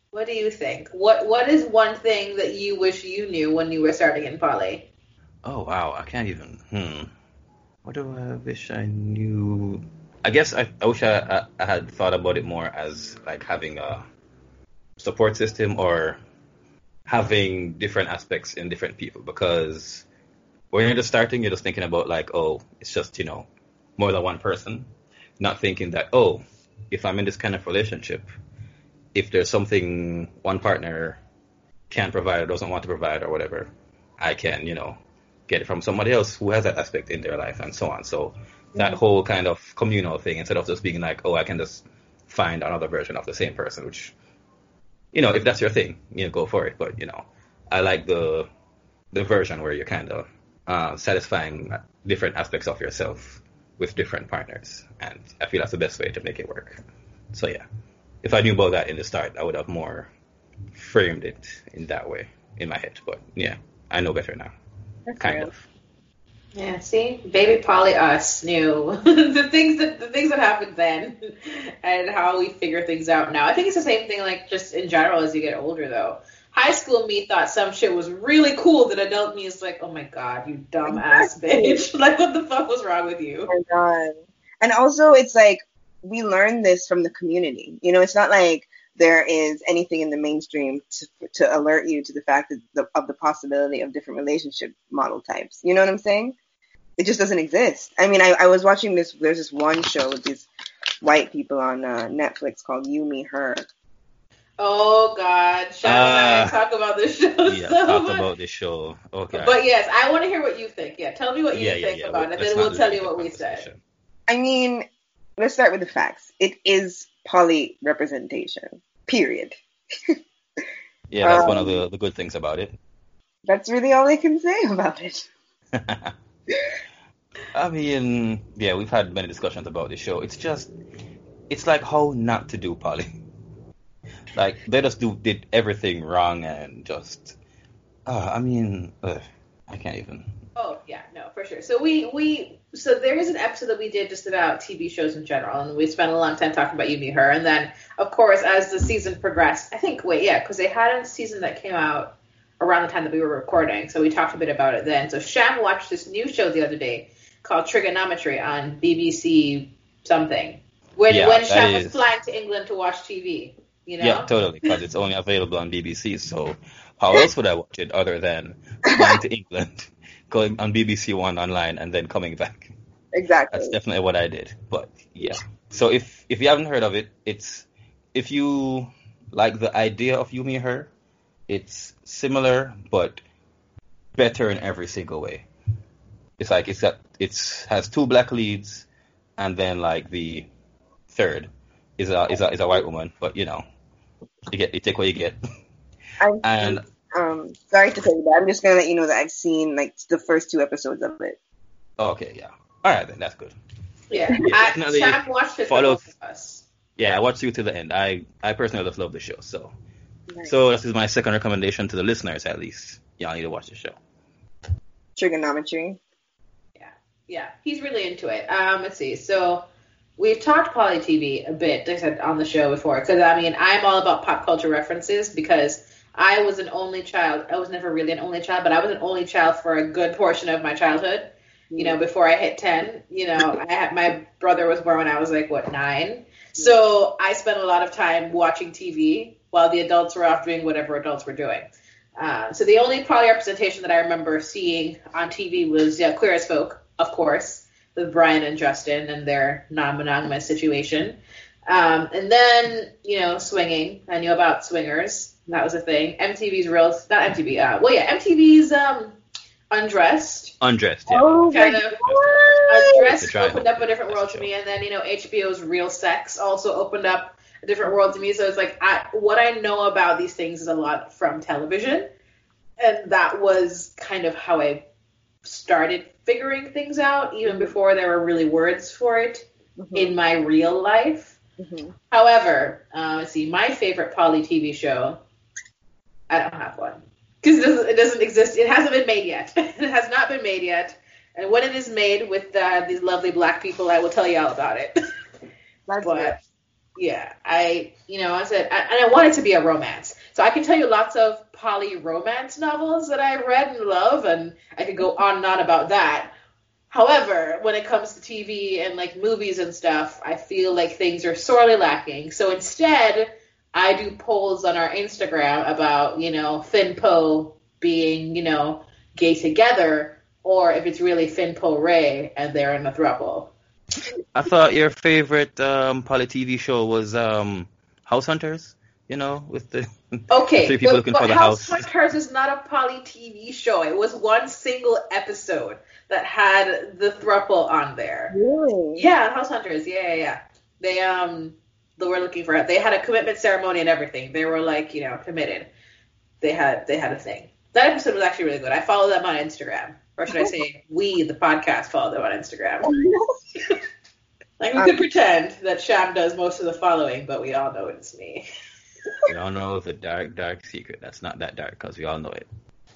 what do you think? What What is one thing that you wish you knew when you were starting in poly? Oh wow, I can't even. Hmm. What do I wish I knew? I guess I, I wish I, I, I had thought about it more as like having a support system or having different aspects in different people because when you're just starting, you're just thinking about like, oh, it's just you know more than one person, not thinking that oh, if I'm in this kind of relationship, if there's something one partner can't provide or doesn't want to provide or whatever, I can you know get it from somebody else who has that aspect in their life and so on. So that whole kind of communal thing instead of just being like, oh, I can just find another version of the same person, which, you know, if that's your thing, you know, go for it. But, you know, I like the, the version where you're kind of uh, satisfying different aspects of yourself with different partners. And I feel that's the best way to make it work. So yeah, if I knew about that in the start, I would have more framed it in that way in my head. But yeah, I know better now. That's kind real. of. Yeah, see, baby poly us knew *laughs* the things that the things that happened then, *laughs* and how we figure things out now. I think it's the same thing, like just in general as you get older, though. High school me thought some shit was really cool that adult me is like, oh my god, you dumb ass bitch! *laughs* like, what the fuck was wrong with you? Oh. And also, it's like we learn this from the community. You know, it's not like there is anything in the mainstream to, to alert you to the fact that the, of the possibility of different relationship model types. You know what I'm saying? It just doesn't exist. I mean, I, I was watching this. There's this one show with these white people on uh, Netflix called You, Me, Her. Oh god, Sean and I Ah. talk about this show Yeah, so talk much. about this show. Okay. But yes, I want to hear what you think. Yeah, tell me what you yeah, yeah, think yeah. about it, Let's then we'll tell you what we said. I mean, let's start with the facts. It is poly representation. Period. *laughs* Yeah, that's one of Um, the, the good things about it. That's really all I can say about it. *laughs* I mean, yeah, we've had many discussions about this show. It's just, it's like how not to do poly. Like they just do did everything wrong and just, uh, I mean, ugh, I can't even. Oh yeah, no, for sure. So we we so there is an episode that we did just about TV shows in general, and we spent a long time talking about You, Me, Her, and then of course as the season progressed, I think wait yeah, because they had a season that came out around the time that we were recording, so we talked a bit about it then. So Sham watched this new show the other day called Trigonometry on BBC something when Yeah, when Sham was flying to England to watch TV. You know? Yeah, totally, because it's only available on BBC. So how else would I watch it other than flying to England, *laughs* going on BBC One online, and then coming back? Exactly. That's definitely what I did. But yeah. So if if you haven't heard of it, it's if you like the idea of You Me Her, it's similar but better in every single way. It's like it's got it's has two black leads and then like the third is a is a is a white woman, but you know. You get you take what you get. I've *laughs* And um, sorry to tell you that. I'm just gonna let you know that I've seen like the first two episodes of it. okay, yeah. Alright then, that's good. Yeah, Yeah, I, definitely Sham watched it for follow- both us. Yeah, I watched you to the end. I I personally just love the show, so Nice. So this is my second recommendation to the listeners, at least. Y'all need to watch the show. Trigonometry. Yeah, yeah, he's really into it. Um, let's see. So we've talked poly TV a bit, like I said, on the show before, because I mean, I'm all about pop culture references because I was an only child. I was never really an only child, but I was an only child for a good portion of my childhood. You know, before I hit ten, you know, *laughs* I had my brother was born when I was like what nine. So I spent a lot of time watching TV while the adults were off doing whatever adults were doing. Uh, so the only poly representation that I remember seeing on TV was yeah, Queer as Folk, of course, with Brian and Justin and their non-monogamous situation. Um, and then you know, swinging. I knew about swingers. That was a thing. MTV's real, not MTV. Uh, well, yeah, MTV's um, Undressed. Undressed, yeah. Oh my Kind of god. Undressed opened up a different world the to me, and then you know HBO's Real Sex also opened up a different world to me. So it's like I, what I know about these things is a lot from television, and that was kind of how I started figuring things out, even before there were really words for it Mhm, in my real life. mhm. However, uh, let's see, my favorite poly TV show, I don't have one because it doesn't, it doesn't exist. It hasn't been made yet. *laughs* it has not been made yet. And when it is made with uh, these lovely black people, I will tell you all about it. *laughs* That's but it. yeah, I, you know, I said, I, and I want it to be a romance. So I can tell you lots of poly romance novels that I read and love, and I could go on and on about that. However, when it comes to TV and like movies and stuff, I feel like things are sorely lacking. So instead, I do polls on our Instagram about, you know, Finn Poe being, you know, gay together or if it's really Finn Poe Rey and they're in a throuple. I thought your favorite um, poly TV show was um, House Hunters. You know, with *laughs* the Okay, three people but, looking but for the House house. Hunters is not a poly TV show. It was one single episode that had the thruple on there. Really? Yeah, House Hunters. Yeah, yeah, yeah. They um they were looking for it. They had a commitment ceremony and everything. They were like, you know, committed. They had they had a thing. That episode was actually really good. I follow them on Instagram. Or should I say we, the podcast, follow them on Instagram. *laughs* *laughs* Like we Um, could pretend that Sham does most of the following, but we all know it's me. We all know the dark, dark secret. That's not that dark because we all know it.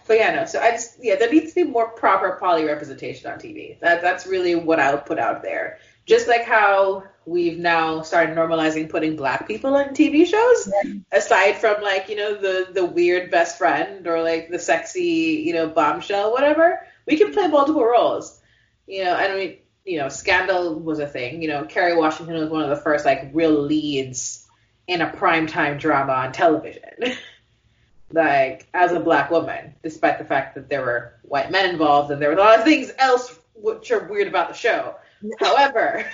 But yeah, no. So I just yeah, there needs to be more proper poly representation on TV. That that's really what I would put out there. Just like how we've now started normalizing putting black people in TV shows, aside from like you know the the weird best friend or like the sexy you know bombshell, whatever. We can play multiple roles. You know, I mean, you know, Scandal was a thing. You know, Kerry Washington was one of the first like real leads in a primetime drama on television. *laughs* like as a black woman, despite the fact that there were white men involved and there were a lot of things else which are weird about the show. *laughs* However,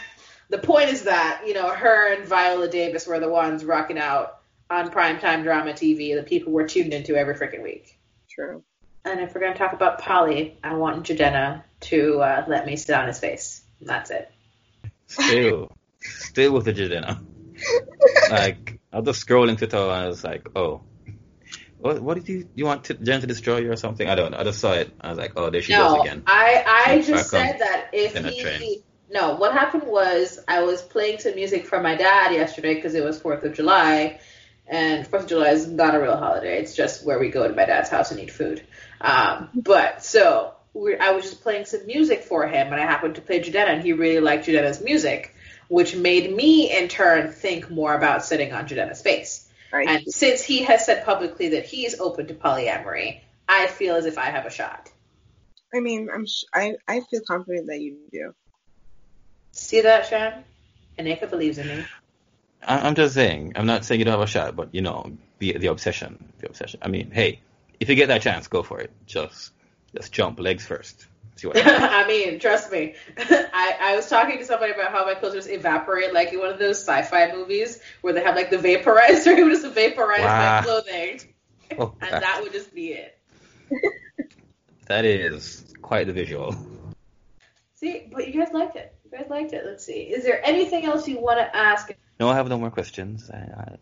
the point is that you know her and Viola Davis were the ones rocking out on primetime drama TV that people were tuned into every freaking week. True. And if we're gonna talk about poly, I want Jadena to uh, let me sit on his face. And that's it. Still, still with the Jadena. Like I was just scrolling Twitter and I was like, oh. What, what did you you want to, Jen to destroy you or something? I don't know. I just saw it. I was like, oh, there she goes No, again. I I just said that if he no, what happened was I was playing some music for my dad yesterday because it was Fourth of July, and Fourth of July is not a real holiday. It's just where we go to my dad's house and eat food. Um, but so we I was just playing some music for him, and I happened to play Judena, and he really liked Judena's music, which made me in turn think more about sitting on Judena's face. Right. And since he has said publicly that he's open to polyamory, I feel as if I have a shot. I mean, I'm sh- I I feel confident that you do. See that, Shan? Nneka believes in me. I, I'm just saying. I'm not saying you don't have a shot, but you know, the the obsession, the obsession. I mean, hey, if you get that chance, go for it. Just just jump legs first. See what. *laughs* I mean, trust me. *laughs* I, I was talking to somebody about how my clothes just evaporate like in one of those sci-fi movies where they have like the vaporizer. *laughs* It would just vaporize Wow. my clothing, Oh, and that would just be it. that is quite the visual. See, but you guys liked it. You guys liked it. Let's see. Is there anything else you want to ask? No, I have no more questions. I, I,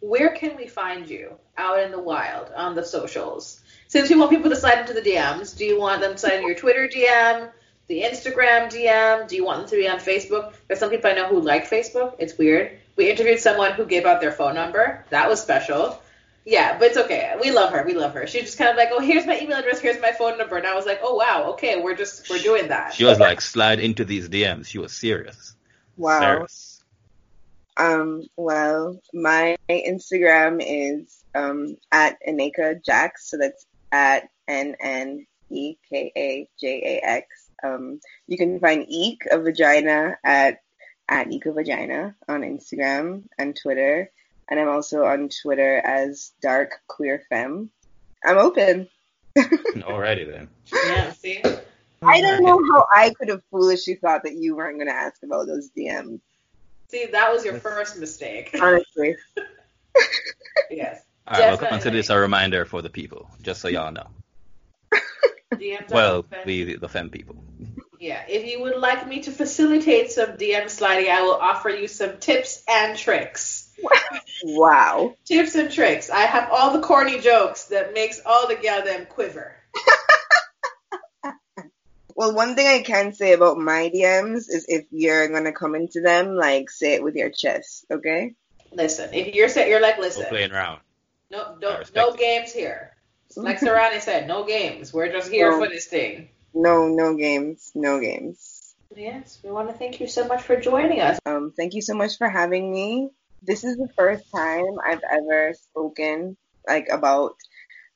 Where can we find you out in the wild on the socials? Since we want people to slide into the DMs, do you want them to slide into your Twitter DM, the Instagram DM? Do you want them to be on Facebook? There's some people I know who like Facebook. It's weird. We interviewed someone who gave out their phone number. That was special. Yeah, but it's okay. We love her. We love her. She's just kind of like, oh, here's my email address. Here's my phone number. And I was like, oh wow, okay, we're just we're doing that. she was like, slide into these DMs. She was serious. Wow. Serious. Um, well, my Instagram is um, at Nneka Jax, so that's at N N E K A J A X. Um, you can find Eek a vagina at at Eek a vagina on Instagram and Twitter, and I'm also on Twitter as Dark Queer Femme. I'm open. *laughs* Alrighty then. Yeah. *laughs* See. I don't know how I could have foolishly thought that you weren't going to ask about those DMs. See, that was your first mistake. Honestly, *laughs* yes. All right, well, Definitely. consider this a reminder for the people, just so y'all know. DMs *laughs* Well, are- the the femme people. Yeah, if you would like me to facilitate some DM sliding, I will offer you some tips and tricks. *laughs* wow. Tips and tricks. I have all the corny jokes that makes all the gal them quiver. *laughs* Well, one thing I can say about my DMs is if you're gonna come into them, like say it with your chest, okay? Listen, if you're set, you're like, No listen, playing around. No, no, no it. games here. Like Sarani said, no games. We're just here No. for this thing. No, no games, no games. Yes, we want to thank you so much for joining us. Um, thank you so much for having me. This is the first time I've ever spoken like about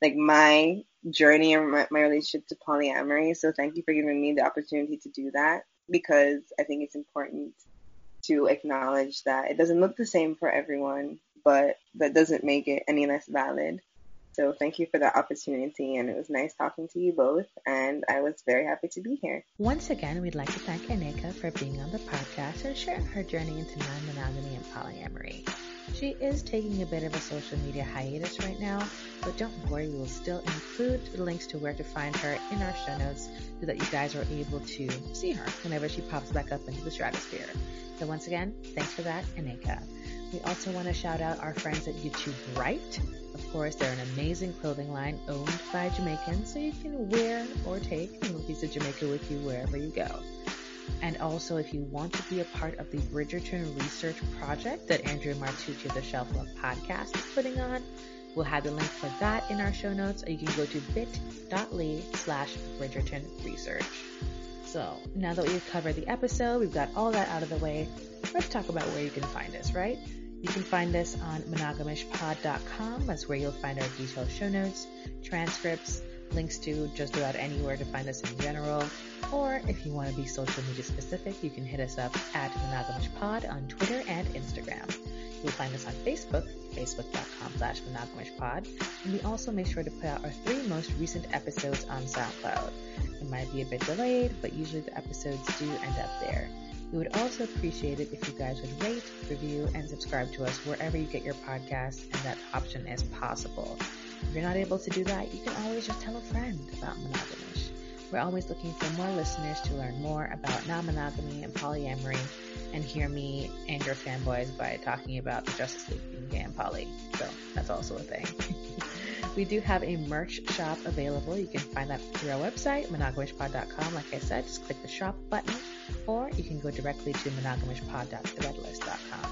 like my journey and my, my relationship to polyamory. So thank you for giving me the opportunity to do that because I think it's important to acknowledge that it doesn't look the same for everyone, but that doesn't make it any less valid. So thank you for the opportunity, and it was nice talking to you both, and I was very happy to be here. Once again, we'd like to thank Nneka for being on the podcast and sharing her journey into non-monogamy and polyamory. She is taking a bit of a social media hiatus right now, but don't worry, we will still include the links to where to find her in our show notes so that you guys are able to see her whenever she pops back up into the stratosphere. So once again, thanks for that, Nneka. We also want to shout out our friends at YouTube Right. Of course, they're an amazing clothing line owned by Jamaicans, so you can wear or take a piece of Jamaica with you wherever you go. And also, if you want to be a part of the Bridgerton research project that Andrea Martucci of the Shelf Love podcast is putting on, we'll have the link for that in our show notes, or you can go to bit.ly slash Bridgerton research. So now that we've covered the episode, we've got all that out of the way, let's talk about where you can find us, right? You can find us on monogamishpod.com. That's where you'll find our detailed show notes, transcripts, links to just about anywhere to find us in general. Or if you want to be social media specific, you can hit us up at monogamishpod on Twitter and Instagram. You'll find us on Facebook, facebook.com slash monogamishpod. And we also make sure to put out our three most recent episodes on SoundCloud. It might be a bit delayed, but usually the episodes do end up there. We would also appreciate it if you guys would rate, review, and subscribe to us wherever you get your podcasts, and that option is possible. If you're not able to do that, you can always just tell a friend about Monogamish. We're always looking for more listeners to learn more about non-monogamy and polyamory and hear me and your fanboys by talking about the Justice League being gay and poly. So that's also a thing. *laughs* we do have a merch shop available. You can find that through our website, monogamishpod.com. Like I said, just click the shop button or you can go directly to monogamishpod.threadless.com.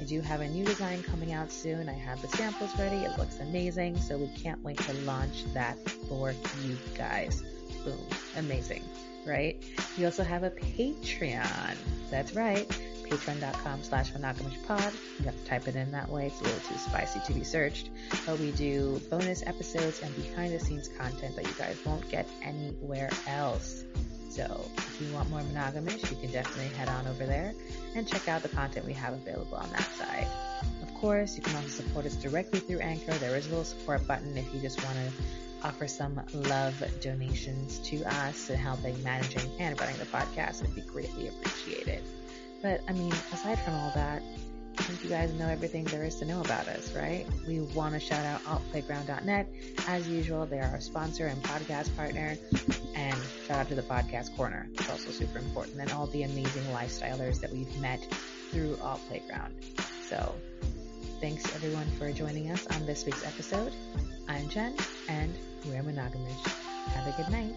I do have a new design coming out soon. I have the samples ready. It looks amazing, so we can't wait to launch that for you guys. Boom. Amazing, right? We also have a Patreon. That's right. Patreon.com slash monogamishpod. You have to type it in that way. It's a little too spicy to be searched. But we do bonus episodes and behind the scenes content that you guys won't get anywhere else. So if you want more monogamish, you can definitely head on over there and check out the content we have available on that side. Of course, you can also support us directly through Anchor. There is a little support button if you just want to offer some love donations to us and helping managing and running the podcast would be greatly appreciated. But I mean, aside from all that, I think you guys know everything there is to know about us, right? We want to shout out altplayground.net. As usual, they are our sponsor and podcast partner. And shout out to the podcast corner. It's also super important. And all the amazing lifestylers that we've met through Alt Playground. So thanks everyone for joining us on this week's episode. I'm Jen and we're monogamish. Have a good night.